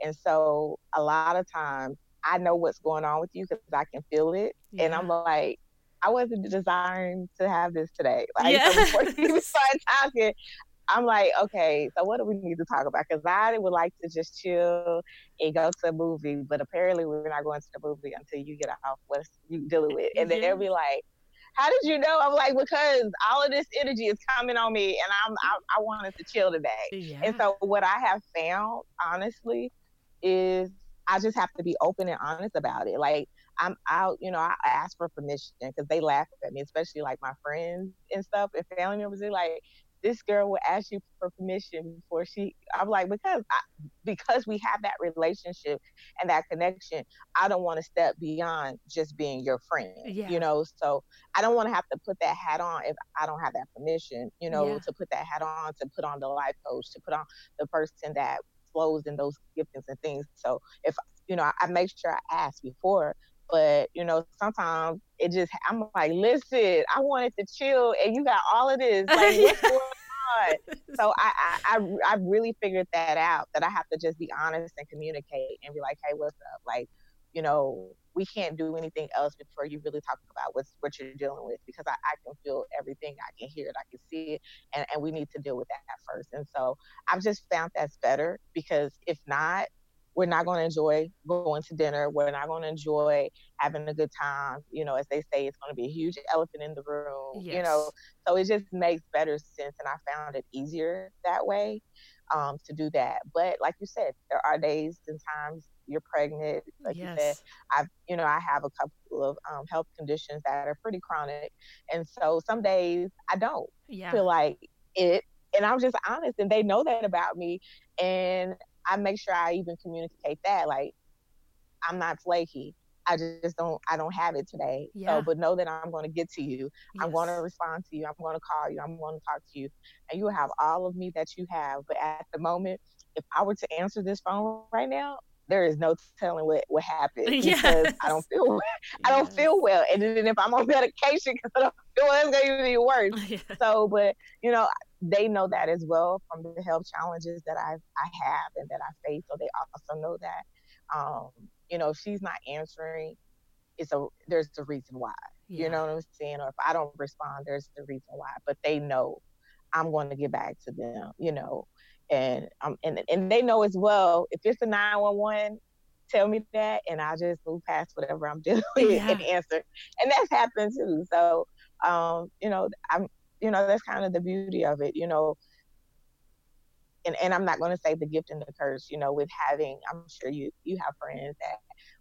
And so a lot of times I know what's going on with you because I can feel it. Yeah. And I'm like, I wasn't designed to have this today. Like so before you even start talking, I'm like, okay, so what do we need to talk about? Because I would like to just chill and go to a movie, but apparently we're not going to the movie until you get off what you dealing with. And then they'll be like, how did you know? I'm like, because all of this energy is coming on me and I'm, I, I wanted to chill today. Yeah. And so what I have found, honestly, is I just have to be open and honest about it. Like I'm out, you know, I ask for permission because they laugh at me, especially like my friends and stuff and family members. They're like, this girl will ask you for permission before she i'm like because I, because we have that relationship and that connection i don't want to step beyond just being your friend yeah. you know so i don't want to have to put that hat on if i don't have that permission you know yeah. to put that hat on to put on the life coach to put on the person that flows in those giftings and things so if you know i make sure i ask before but you know, sometimes it just I'm like, listen, I wanted to chill, and you got all of this. Like, what's going on? So I, I I really figured that out. That I have to just be honest and communicate and be like, hey, what's up? Like, you know, we can't do anything else before you really talk about what's what you're dealing with because I, I can feel everything, I can hear it, I can see it, and, and we need to deal with that first. And so I've just found that's better because if not, we're not going to enjoy going to dinner. We're not going to enjoy having a good time. You know, as they say, it's going to be a huge elephant in the room. Yes. You know, so it just makes better sense, and I found it easier that way um, to do that. But like you said, there are days and times you're pregnant. Like yes. you said, I've you know I have a couple of um, health conditions that are pretty chronic, and so some days I don't yeah. feel like it. And I'm just honest, and they know that about me. And I make sure I even communicate that. Like, I'm not flaky. I just don't I don't have it today. Yeah. So but know that I'm gonna get to you. Yes. I'm gonna respond to you. I'm gonna call you. I'm gonna talk to you. And you have all of me that you have. But at the moment, if I were to answer this phone right now, there is no telling what what happened yes. because I don't feel well. I don't feel well, and then if I'm on medication because I don't feel well, it's gonna be worse. Yeah. So, but you know, they know that as well from the health challenges that I I have and that I face. So they also know that, um, you know, if she's not answering, it's a there's a reason why. Yeah. You know what I'm saying? Or if I don't respond, there's the reason why. But they know I'm going to get back to them. You know, and um and and they know as well if it's a 911 tell me that and I'll just move past whatever i'm doing yeah. and answer. And that's happened too. So um you know i'm you know that's kind of the beauty of it you know. And, and i'm not going to say the gift and the curse you know with having i'm sure you you have friends that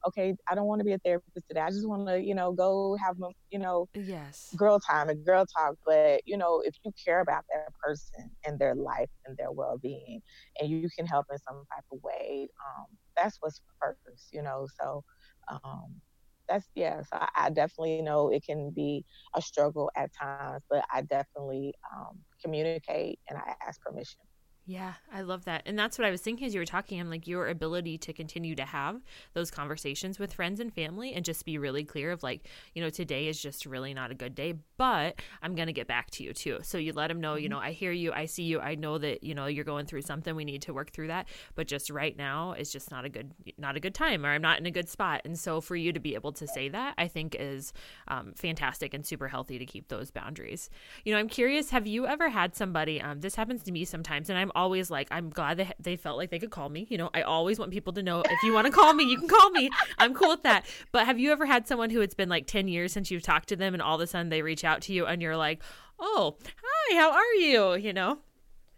okay, I don't want to be a therapist today. I just want to, you know, go have, you know, yes, girl time and girl talk. But you know, if you care about that person and their life and their well being, and you can help in some type of way, um, that's what's first, you know. So, um, that's yeah. So I, I, definitely know it can be a struggle at times, but I definitely um, communicate and I ask permission. Yeah, I love that. And that's what I was thinking as you were talking. I'm like, your ability to continue to have those conversations with friends and family and just be really clear of like, you know, today is just really not a good day, but I'm going to get back to you too. So you let them know, you mm-hmm. know, I hear you, I see you, I know that, you know, you're going through something. We need to work through that. But just right now is just not a good, not a good time or I'm not in a good spot. And so for you to be able to say that, I think is um, fantastic and super healthy to keep those boundaries. You know, I'm curious, have you ever had somebody, um, this happens to me sometimes, and I'm always like, I'm glad they, they felt like they could call me. You know, I always want people to know if you want to call me, you can call me. I'm cool with that. But have you ever had someone who it's been like 10 years since you've talked to them and all of a sudden they reach out to you and you're like, oh, hi, how are you? You know,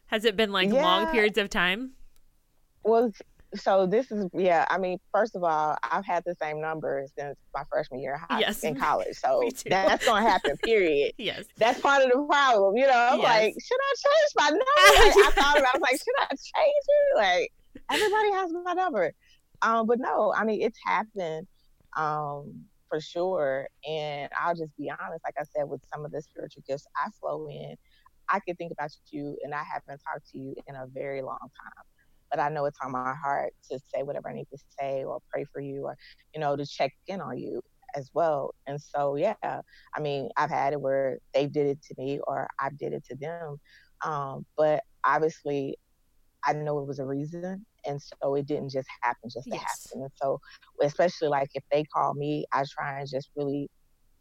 has it been like yeah. long periods of time? Well, so this is yeah i mean first of all i've had the same number since my freshman year high, yes. in college. So that's gonna happen period. Yes. That's part of the problem you know? I'm yes. like should i change my number? Like, i thought about it, I was like should i change it? Like everybody has my number. Um but no i mean it's happened um for sure. And i'll just be honest like i said with some of the spiritual gifts i flow in i can think about you and i haven't talked to you in a very long time but I know it's on my heart to say whatever I need to say or pray for you or, you know, to check in on you as well. And so, yeah, I mean, I've had it where they did it to me or I did it to them. Um, but obviously, I know it was a reason. And so it didn't just happen just to yes. happen. And so, especially like if they call me, I try and just really,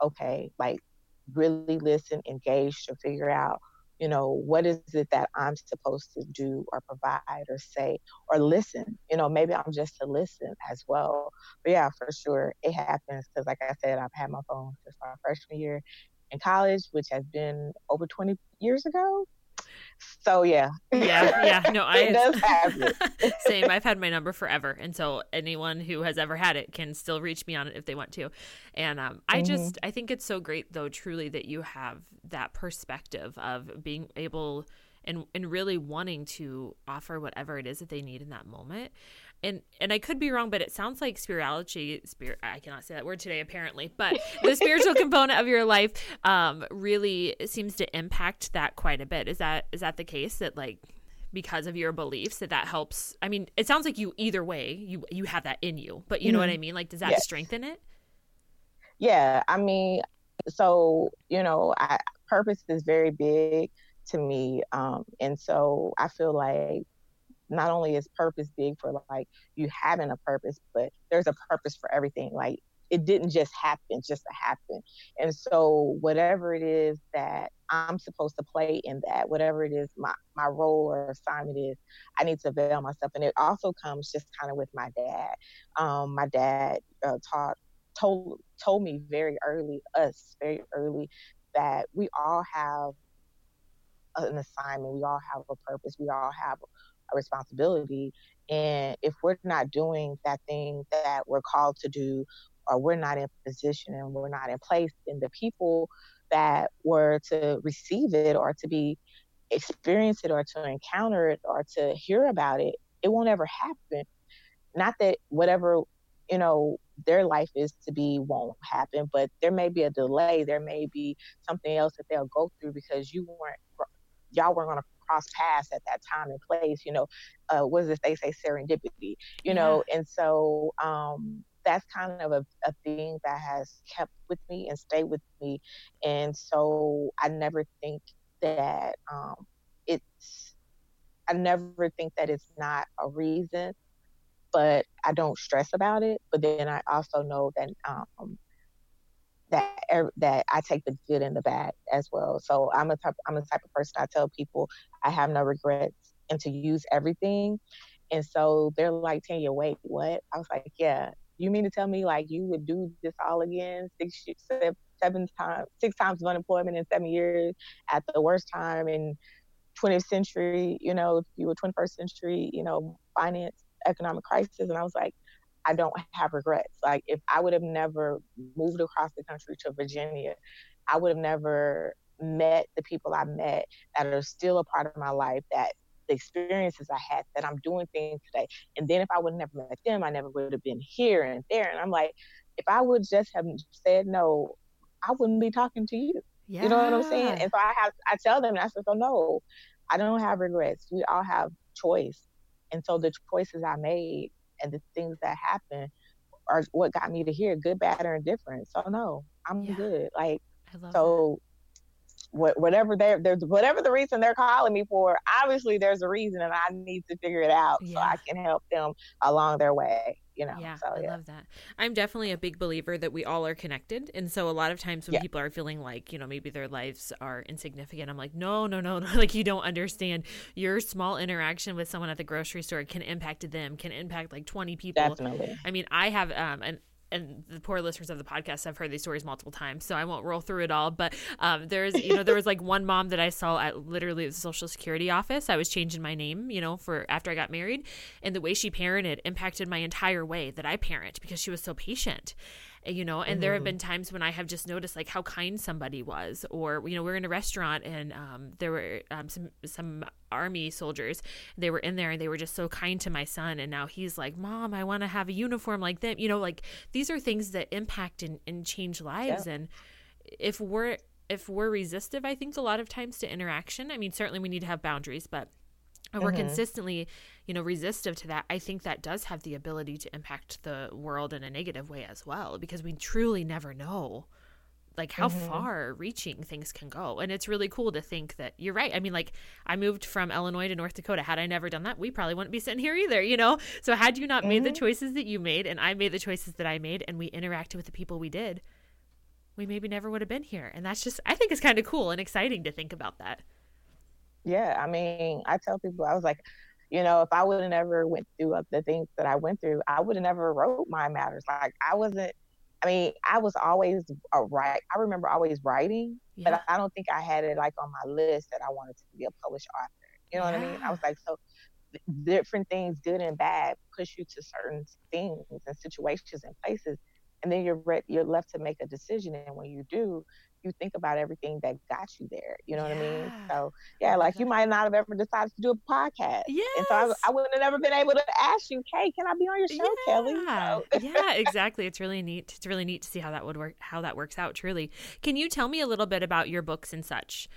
okay, like really listen, engage to figure out you know what is it that i'm supposed to do or provide or say or listen you know maybe i'm just to listen as well. But yeah for sure it happens because like i said i've had my phone since my freshman year in college which has been over 20 years ago so yeah. Yeah yeah. No i does happen same. I've had my number forever. And so anyone who has ever had it can still reach me on it if they want to. And um, i mm-hmm. just i think it's so great though truly that you have that perspective of being able and and really wanting to offer whatever it is that they need in that moment and and I could be wrong, but it sounds like spirituality. Spirit, I cannot say that word today, apparently. But the spiritual component of your life um, really seems to impact that quite a bit. Is that is that the case? That like because of your beliefs that that helps i mean it sounds like you either way you you have that in you but you mm-hmm. know what i mm-hmm. mean like does that yes. strengthen it yeah i mean so you know I, purpose is very big to me um and so i feel like not only is purpose big for like you having a purpose, but there's a purpose for everything. Like it didn't just happen just to happen. And so whatever it is that I'm supposed to play in that, whatever it is my, my role or assignment is, I need to avail myself. And it also comes just kind of with my dad. Um, my dad uh, taught told told me very early, us very early, that we all have an assignment. We all have a purpose. We all have responsibility. And if we're not doing that thing that we're called to do, or we're not in position and we're not in place, then the people that were to receive it or to be experience it or to encounter it or to hear about it, it won't ever happen. Not that whatever, you know, their life is to be won't happen, but there may be a delay. There may be something else that they'll go through because you weren't, y'all weren't going to cross paths at that time and place, you know, uh, what does they say, serendipity, you yeah. know, and so um, that's kind of a, a thing that has kept with me and stayed with me. And so I never think that um, it's, I never think that it's not a reason, but I don't stress about it. But then I also know that um, that that I take the good and the bad as well. So I'm a type I'm a type of person I tell people I have no regrets and to use everything. And so they're like, Tanya, wait, what? I was like, yeah. You mean to tell me like you would do this all again, six, seven, seven times, six times of unemployment in seven years at the worst time in 20th century, you know, you were 21st century, you know, finance, economic crisis. And I was like, I don't have regrets. Like if I would have never moved across the country to Virginia, I would have never met the people I met that are still a part of my life, that the experiences I had, that I'm doing things today. And then if I would have never met them, I never would have been here and there. And I'm like, if I would just have said no, I wouldn't be talking to you. Yeah. You know what I'm saying? And so I have I tell them I said, so no, I don't have regrets. We all have choice. And so the choices I made and the things that happen are what got me to here, good, bad, or indifferent. So no, I'm yeah. good. Like so what, whatever they're there's whatever the reason they're calling me for, obviously there's a reason and I need to figure it out yeah. so I can help them along their way you know. Yeah, so, yeah, I love that. I'm definitely a big believer that we all are connected, and so a lot of times when yeah. people are feeling like you know maybe their lives are insignificant, I'm like, no, no, no, no, like you don't understand. Your small interaction with someone at the grocery store can impact them, can impact like 20 people. Definitely. I mean, I have um an and the poor listeners of the podcast have heard these stories multiple times, so I won't roll through it all. But um, there's, you know, there was like one mom that I saw at literally the Social Security office. I was changing my name, you know, for after I got married, and the way she parented impacted my entire way that I parent because she was so patient you know and mm-hmm. there have mm-hmm. been times when i have just noticed like how kind somebody was or you know we are in a restaurant and um, there were um, some some army soldiers they were in there and they were just so kind to my son and now he's like mom i want to have a uniform like them you know like these are things that impact and, and change lives yeah. and if we're if we're resistive i think a lot of times to interaction i mean certainly we need to have boundaries but we're mm-hmm. consistently you know resistive to that i think that does have the ability to impact the world in a negative way as well because we truly never know like how mm-hmm. far reaching things can go and it's really cool to think that you're right i mean like i moved from illinois to north dakota had i never done that we probably wouldn't be sitting here either you know so had you not mm-hmm. made the mm-hmm. choices that you made and i made the choices that i made and we interacted with the people we did we maybe never would have been here and that's just i think it's kind of cool and exciting to think about that yeah i mean i tell people i was like you know, if I would have never went through the things that I went through, I would have never wrote Mind Matters. Like I wasn't. I mean, I was always a write. I remember always writing, yeah. but I don't think I had it like on my list that I wanted to be a published author. You know yeah. what I mean? I was like, so different things, good and bad, push you to certain things and situations and places, and then you're re- you're left to make a decision. And when you do, you think about everything that got you there. You know yeah. what I mean? So yeah, like you might not have ever decided to do a podcast. Yeah. And so I, I, wouldn't have never been able to ask you, Kay, can I be on your show, yeah. Kelly? So. yeah, exactly. It's really neat. It's really neat to see how that would work, how that works out. Truly. Can you tell me a little bit about your books and such?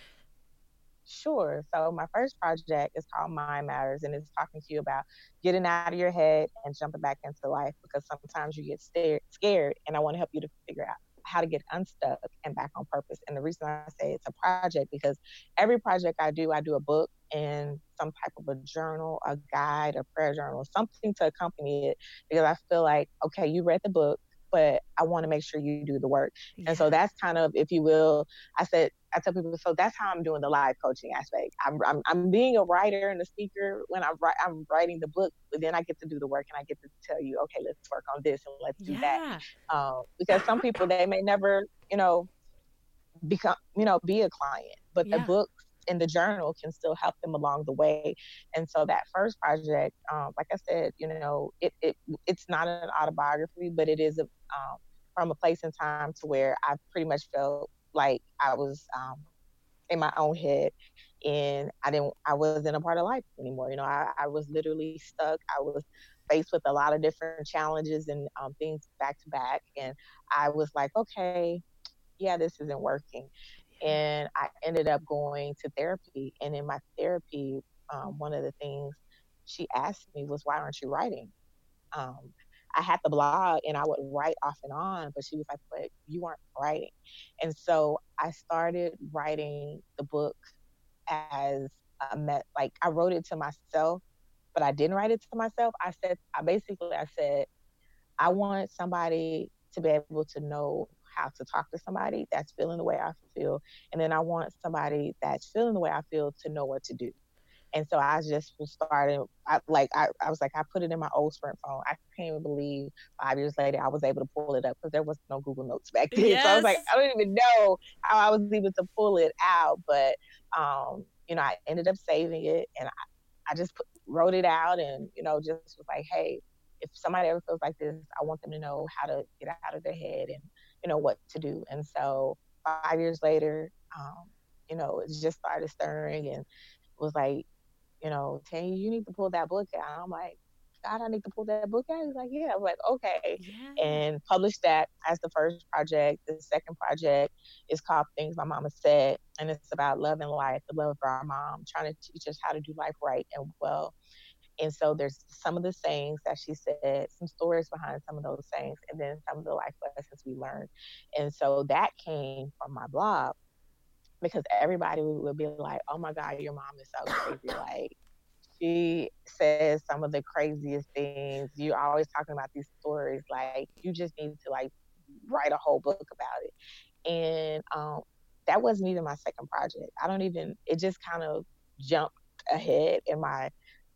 Sure. So my first project is called Mind Matters, and it's talking to you about getting out of your head and jumping back into life because sometimes you get scared, scared, and I want to help you to figure out how to get unstuck and back on purpose. And the reason I say it's a project because every project I do, I do a book and some type of a journal, a guide, a prayer journal, something to accompany it because I feel like, okay, you read the book, but I want to make sure you do the work. Yeah. And so that's kind of, if you will, I said, I tell people, so that's how I'm doing the live coaching aspect. I'm, I'm, I'm being a writer and a speaker when I'm, I'm writing the book, but then I get to do the work and I get to tell you, okay, let's work on this and let's do yeah. that. Um, because some people, they may never, you know, become, you know, be a client, but yeah. the book and the journal can still help them along the way. And so that first project, um, like I said, you know, it, it it's not an autobiography, but it is a um, from a place in time to where I pretty much felt like I was um, in my own head and I didn't I wasn't a part of life anymore. You know, I, I was literally stuck. I was faced with a lot of different challenges and um, things back to back. And I was like, okay, yeah, this isn't working. And I ended up going to therapy. And in my therapy, um, one of the things she asked me was, why aren't you writing? Um, I had the blog and I would write off and on, but she was like, but you aren't writing. And so I started writing the book as a met, like I wrote it to myself, but I didn't write it to myself. I said, I basically, I said, I want somebody to be able to know how to talk to somebody that's feeling the way I feel. And then I want somebody that's feeling the way I feel to know what to do. And so I just was starting, I, like, I, I was like, I put it in my old Sprint phone. I can't even believe five years later I was able to pull it up because there was no Google Notes back then. Yes. So I was like, I don't even know how I was able to pull it out. But, um, you know, I ended up saving it and I, I just put, wrote it out and, you know, just was like, hey, if somebody ever feels like this, I want them to know how to get out of their head and, you know, what to do. And so five years later, um, you know, it just started stirring and was like, you know, Tanya, you need to pull that book out. I'm like, God, I need to pull that book out. He's like, yeah. I'm like, okay. Yeah. And published that as the first project. The second project is called Things My Mama Said. And it's about love and life, the love of our mom, trying to teach us how to do life right and well. And so there's some of the sayings that she said, some stories behind some of those sayings, and then some of the life lessons we learned. And so that came from my blog because everybody would be like, "Oh my God, your mom is so crazy!" like she says some of the craziest things. You're always talking about these stories. Like you just need to like write a whole book about it. And um, that wasn't even my second project. I don't even. It just kind of jumped ahead in my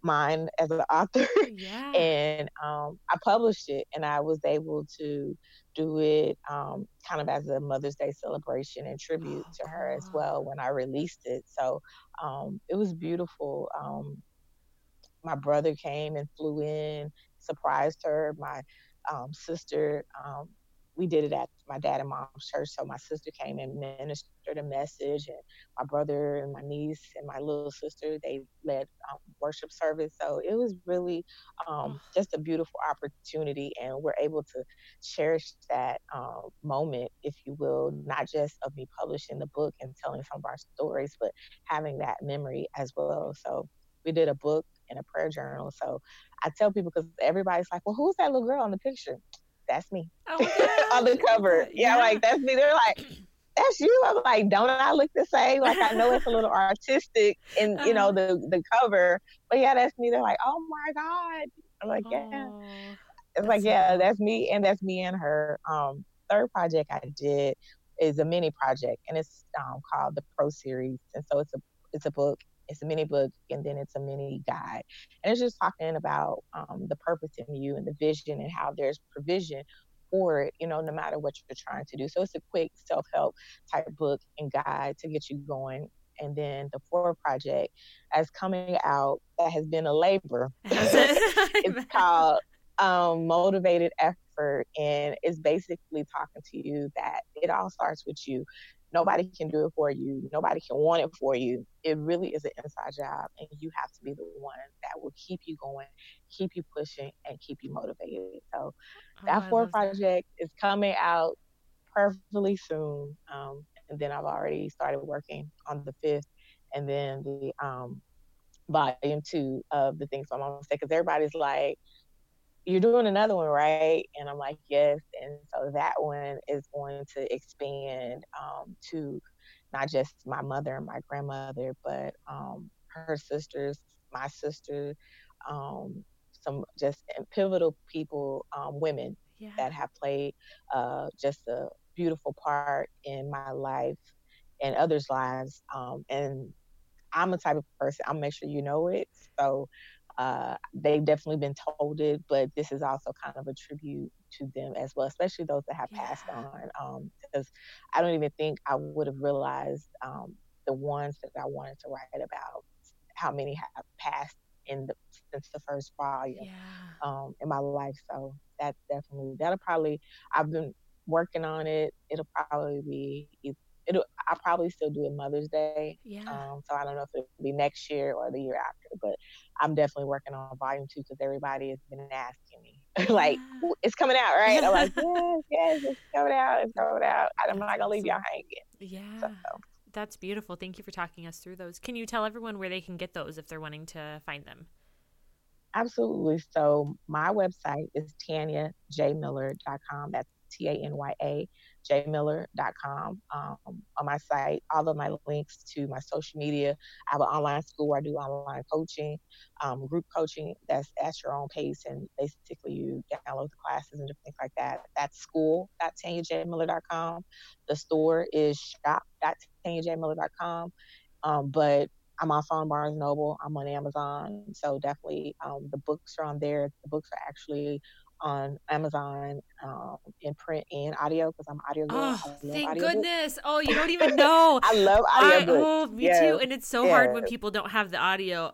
mind as an author. Yeah. and um, I published it, and I was able to do it um, kind of as a Mother's Day celebration and tribute oh, to her as well when I released it. So um, it was beautiful. Um, my brother came and flew in, surprised her. My um, sister um, we did it at my dad and mom's church. So my sister came and ministered a message, and my brother and my niece and my little sister they led um, worship service. So it was really um, just a beautiful opportunity, and we're able to cherish that um, moment, if you will, not just of me publishing the book and telling some of our stories, but having that memory as well. So we did a book and a prayer journal. So I tell people because everybody's like, "Well, who's that little girl on the picture?" That's me oh, on the cover. Yeah, yeah, like that's me. They're like, that's you. I'm like, don't I look the same? Like I know it's a little artistic in you know uh-huh. the the cover, but yeah, that's me. They're like, oh my god. I'm like, yeah. Oh, it's like, yeah, that's me, and that's me and her. Um, third project I did is a mini project, and it's um, called the Pro Series, and so it's a it's a book it's a mini book and then it's a mini guide. And it's just talking about um, the purpose in you and the vision and how there's provision for it you know no matter what you're trying to do. So it's a quick self-help type book and guide to get you going. And then the fourth project as coming out that has been a labor it's called um, motivated effort. And it's basically talking to you that it all starts with you Nobody can do it for you. Nobody can want it for you. It really is an inside job, and you have to be the one that will keep you going, keep you pushing, and keep you motivated. So oh, that fourth project that. is coming out perfectly soon. Um, and then I've already started working on the fifth, and then the um, volume two of the Things My Mama Said because everybody's like, you're doing another one, right? And I'm like, yes. And so that one is going to expand um, to not just my mother and my grandmother, but um, her sisters, my sister, um, some just pivotal people, um, women yeah. that have played uh, just a beautiful part in my life and others' lives. Um, and I'm a type of person, I'll make sure you know it. So uh, they've definitely been told it, but this is also kind of a tribute to them as well, especially those that have yeah. passed on. Because um, I don't even think I would have realized um, the ones that I wanted to write about, how many have passed in the since the first volume yeah. um, in my life. So that's definitely that'll probably I've been working on it. It'll probably be it'll I'll probably still do it Mother's Day. Yeah. Um, so I don't know if it'll be next year or the year after, but I'm definitely working on volume two because everybody has been asking me like, it's coming out, right? I'm like, yes, yes, it's coming out, it's coming out. I'm not gonna leave y'all hanging. Yeah. So. That's beautiful. Thank you for talking us through those. Can you tell everyone where they can get those if they're wanting to find them? Absolutely. So my website is tanyajmiller.com. That's T A N Y A jmiller.com um, on my site. All of my links to my social media. I have an online school where I do online coaching, um, group coaching that's at your own pace, and basically you download the classes and different things like that. That's school.tanyajmiller.com. The store is shop.tanyajmiller.com. Um, but I'm also on Barnes Noble. I'm on Amazon. So definitely um, the books are on there. The books are actually on Amazon um, in print and audio because I'm audio girl. Oh, thank audio goodness! Oh, you don't even know. I love audio. I, oh, me yes. too. And it's so yes. hard when people don't have the audio.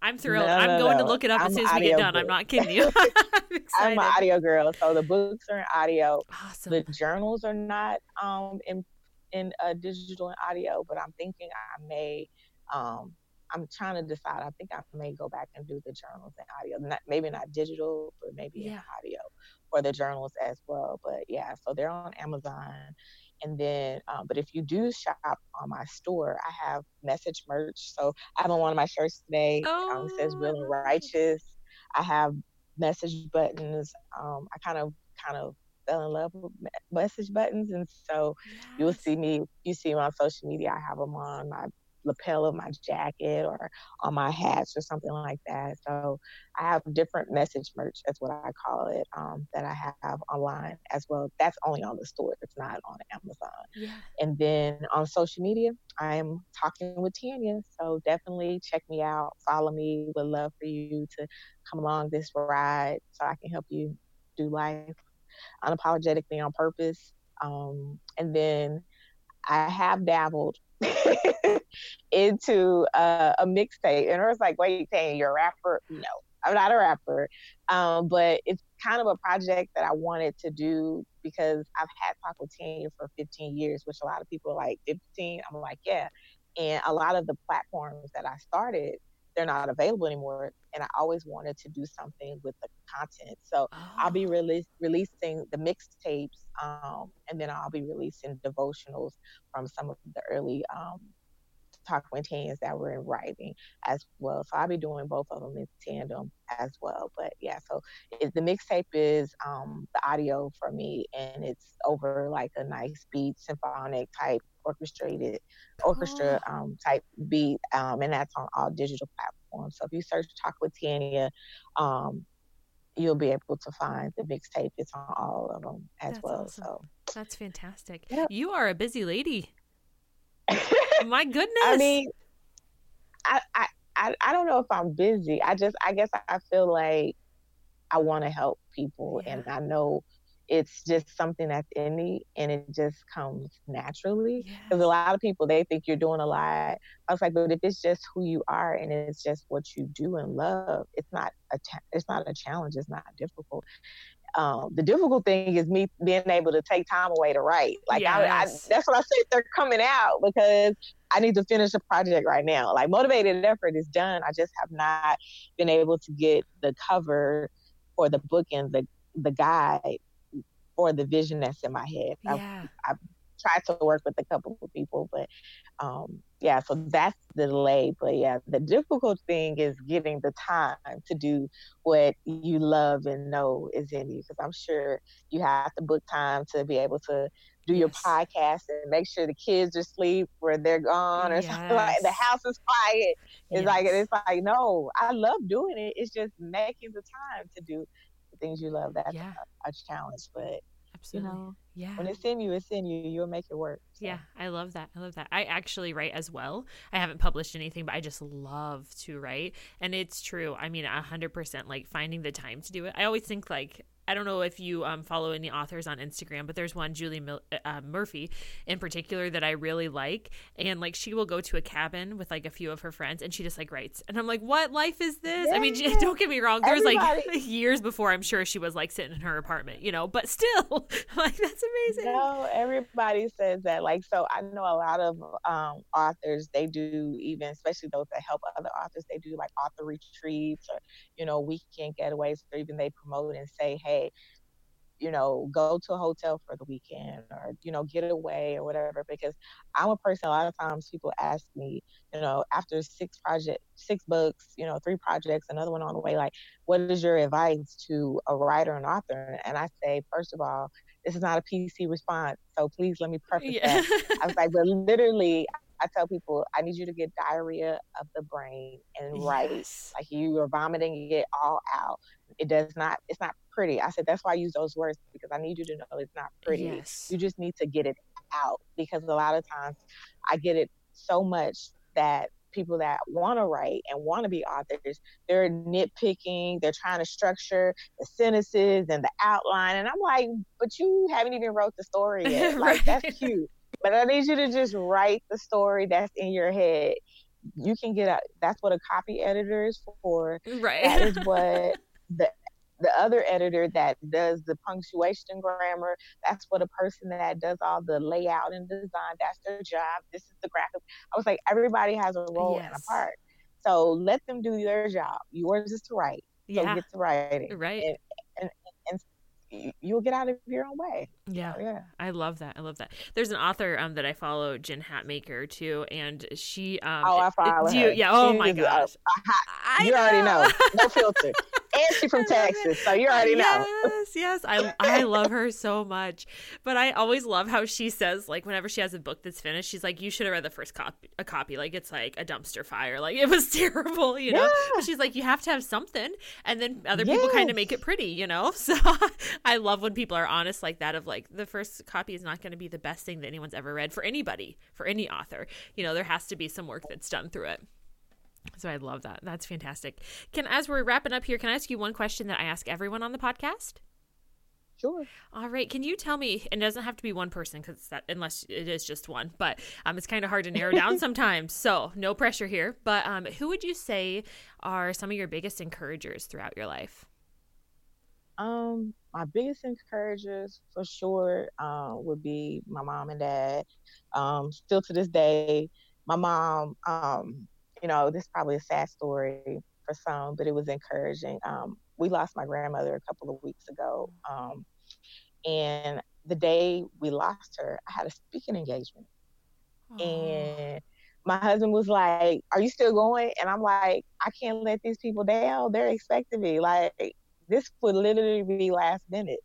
I'm thrilled. No, no, I'm going no. to look it up I'm as soon as we get done. I'm not kidding you. I'm, I'm an audio girl, so the books are in audio. Awesome. The journals are not um, in in uh, digital and audio, but I'm thinking I may um, I'm trying to decide. I think I may go back and do the journals and audio. Not maybe not digital, but maybe yeah. audio for the journals as well. But yeah, so they're on Amazon. And then, um, but if you do shop on my store, I have message merch. So I have on one of my shirts today. Oh. Um, it says "Real and Righteous." I have message buttons. Um, I kind of, kind of fell in love with message buttons, and so yes. you'll see me. You see me on social media. I have them on my lapel of my jacket or on my hats or something like that. So I have different message merch, that's what I call it, um, that I have online as well. That's only on the store, it's not on Amazon. Yeah. And then on social media, I'm talking with Tanya. So definitely check me out, follow me. Would love for you to come along this ride so I can help you do life unapologetically on purpose. Um, and then I have dabbled into uh, a mixtape. And I was like, wait, saying you're a rapper? No, I'm not a rapper. Um, but it's kind of a project that I wanted to do because I've had Talk with Tanya for 15 years, which a lot of people are like 15. I'm like, yeah. And a lot of the platforms that I started, they're not available anymore. And I always wanted to do something with the content. So oh. I'll be oh. release, releasing the mixtapes, um, and then I'll be releasing devotionals from some of the early um, talk with Tanyas that were in writing as well. So I'll be doing both of them in tandem as well. But yeah, so it, the mixtape is um, the audio for me, and it's over like a nice beat, symphonic type orchestrated orchestra um, type beat, um, and that's on all digital platforms. So if you search Talk with Tanya, um, you'll be able to find the mixtape. It's on all of them as that's well. Awesome. So that's fantastic. You are a busy lady. My goodness. I mean, I, I I I don't know if I'm busy. I just I guess I feel like I want to help people, yeah. and I know it's just something that's in me and it just comes naturally because yes. a lot of people they think you're doing a lot i was like but if it's just who you are and it's just what you do and love it's not a ta- it's not a challenge it's not difficult um, the difficult thing is me being able to take time away to write like yes. I, I, that's what i said they're coming out because i need to finish a project right now like motivated effort is done i just have not been able to get the cover or the book and the the guide or the vision that's in my head. Yeah. I, I tried to work with a couple of people, but um, yeah, so that's the delay. But yeah, the difficult thing is getting the time to do what you love and know is in you. Because I'm sure you have to book time to be able to do yes. your podcast and make sure the kids are asleep or they're gone or yes. something like the house is quiet. It's yes. like it's like no, I love doing it. It's just making the time to do the things you love, that's yeah. a, a, challenge. But Absolutely. you know, yeah, when it's in you, it's in you. You'll make it work. So. Yeah, I love that. I love that. I actually write as well. I haven't published anything, but I just love to write, and it's true. I mean, a hundred percent. Like finding the time to do it. I always think like I don't know if you um, follow any authors on Instagram, but there's one Julie Mil- uh, uh, Murphy in particular that I really like, and like she will go to a cabin with like a few of her friends, and she just like writes, and I'm like, what life is this? Yeah. I mean, don't get me wrong, there's like years before I'm sure she was like sitting in her apartment, you know, but still, like that's amazing. No, everybody says that. Like, so I know a lot of um, authors they do even, especially those that help other authors, they do like author retreats or you know weekend getaways, or even they promote and say, hey, you know, go to a hotel for the weekend or, you know, get away or whatever. Because I'm a person, a lot of times people ask me, you know, after six project, six books, you know, three projects, another one on the way, like, what is your advice to a writer and author? And I say, first of all, this is not a PC response. So please let me preface yeah. that. I was like, but literally, I tell people, I need you to get diarrhea of the brain and yes. write. Like you are vomiting, you get all out. It does not, it's not pretty. I said, that's why I use those words because I need you to know it's not pretty. Yes. You just need to get it out because a lot of times I get it so much that people that want to write and want to be authors, they're nitpicking, they're trying to structure the sentences and the outline. And I'm like, but you haven't even wrote the story yet. Like, that's cute. But I need you to just write the story that's in your head. You can get a, that's what a copy editor is for. Right. That is what the the other editor that does the punctuation grammar that's what a person that does all the layout and design that's their job this is the graphic i was like everybody has a role yes. and a part So let them do their job. Yours is to write. So Yeah. get to writing. Right. And, and, and you'll get out of your own way. Yeah. Yeah. I love that. I love that. There's an author um that I follow, Jen Hatmaker, too, and she um Oh, I follow do you, her. Yeah. Oh She my is a- gosh. a hot- I you already know. No filter. And she's from. Texas, so you uh, already know. Yes, yes. I I love her so much. But I always love how she says, like, whenever she has a book that's finished, she's like, You should have read the first copy a copy. Like it's like a dumpster fire. Like it was terrible, you know? Yeah. But she's like, You have to have something and then other people kind of make it pretty, you know? So I love when people are honest like that of like the first copy is not gonna be the best thing that anyone's ever read for anybody, for any author. You know, there has to be some work that's done through it. So I love that. That's fantastic. Can as we're wrapping up here, can I ask you one question that I ask everyone on the podcast? Sure. All right. Can you tell me? And it doesn't have to be one person because that unless it is just one, but um, it's kind of hard to narrow down sometimes. So no pressure here. But um, who would you say are some of your biggest encouragers throughout your life? Um, my biggest encouragers for sure uh, would be my mom and dad. Um, still to this day, my mom, um, you know, this is probably a sad story for some, but it was encouraging. Um, we lost my grandmother a couple of weeks ago. Um, and the day we lost her, I had a speaking engagement. And my husband was like, Are you still going? And I'm like, I can't let these people down. They're expecting me. Like, this would literally be last minute.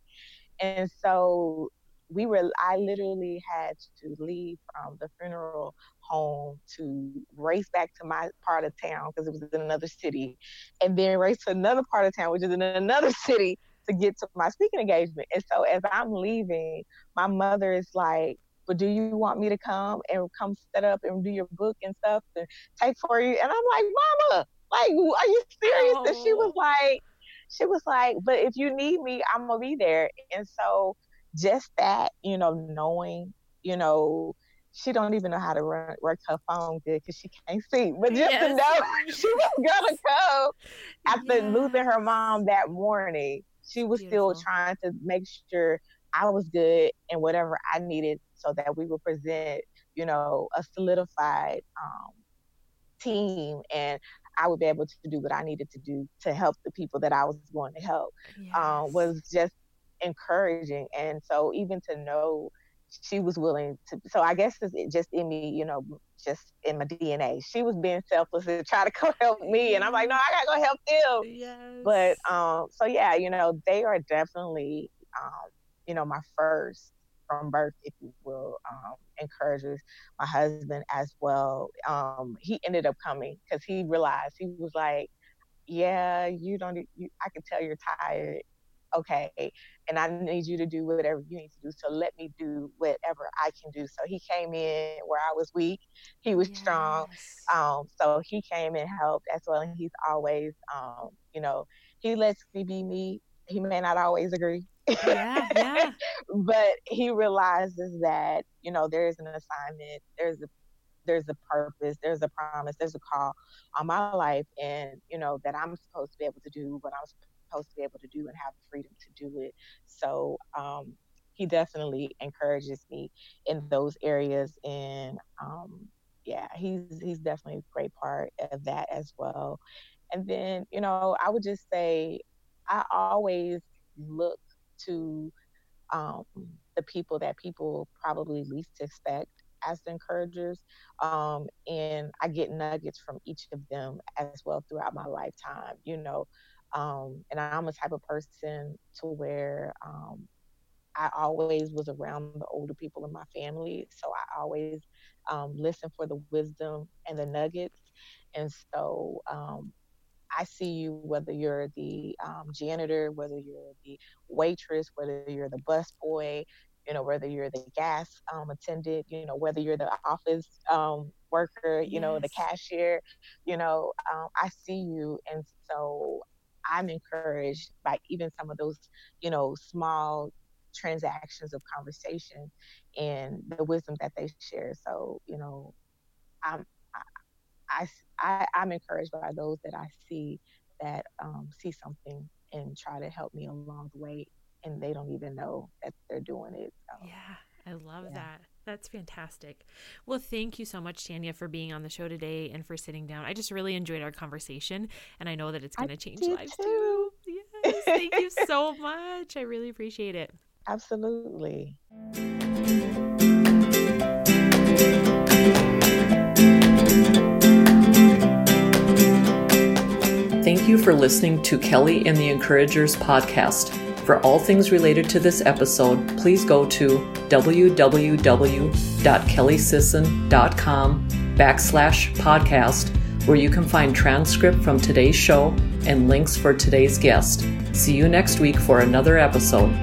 And so we were, I literally had to leave from the funeral home to race back to my part of town because it was in another city, and then race to another part of town, which is in another city, to get to my speaking engagement. And so as I'm leaving, my mother is like, but do you want me to come and come set up and do your book and stuff and take for you? And I'm like, Mama, like, are you serious? And she oh. was like, she was like, but if you need me, I'm gonna be there. And so just that, you know, knowing, you know, she don't even know how to run, work her phone good because she can't see. But just to know she was gonna go after losing her mom that morning, she was Beautiful. still trying to make sure I was good and whatever I needed so that we would present, you know, a solidified um, team and I would be able to do what I needed to do to help the people that I was going to help uh, Yes. was just encouraging. And so even to know she was willing to, so I guess it's just in me, you know, just in my DNA. She was being selfless to try to go help me. And I'm like, no, I gotta go help them Yes. but um so yeah you know they are definitely um you know my first from birth if you will um encouragers my husband as well um he ended up coming because he realized he was like yeah you don't you, i can tell you're tired okay and i need you to do whatever you need to do so let me do whatever i can do so he came in where i was weak he was strong um, so he came and helped as well, and he's always, um, you know, he lets me be me. He may not always agree, yeah, yeah. but he realizes that you know there is an assignment, there's a there's a purpose, there's a promise, there's a call on my life, and you know that I'm supposed to be able to do what I'm supposed to be able to do and have the freedom to do it. So um, he definitely encourages me in those areas, and um, yeah, he's he's definitely a great part of that as well. And then you know I would just say I always look to um, the people that people probably least expect as the encouragers. Um, and I get nuggets from each of them as well throughout my lifetime, you know. Um, and I'm a type of person to where um, I always was around the older people in my family. So I always um, listen for the wisdom and the nuggets. And so um, I see you whether you're the um, janitor, whether you're the waitress, whether you're the bus boy, you know, whether you're the gas um, attendant, you know, whether you're the office um, worker, you know, the cashier, you know, um, I see you. And so I'm encouraged by even some of those, you know, small transactions of conversation and the wisdom that they share. So, you know, I'm, I, I, I'm encouraged by those that I see that um, see something and try to help me along the way, and they don't even know that they're doing it. So. Yeah, I love Yeah. that. That's fantastic. Well, thank you so much, Tanya, for being on the show today and for sitting down. I just really enjoyed our conversation, and I know that it's going to change lives too. too. Yes, thank you so much. I really appreciate it. Absolutely. Thank you for listening to Kelly and the Encouragers podcast. For all things related to this episode, please go to www.kellysisson.com backslash podcast, where you can find transcript from today's show and links for today's guest. See you next week for another episode.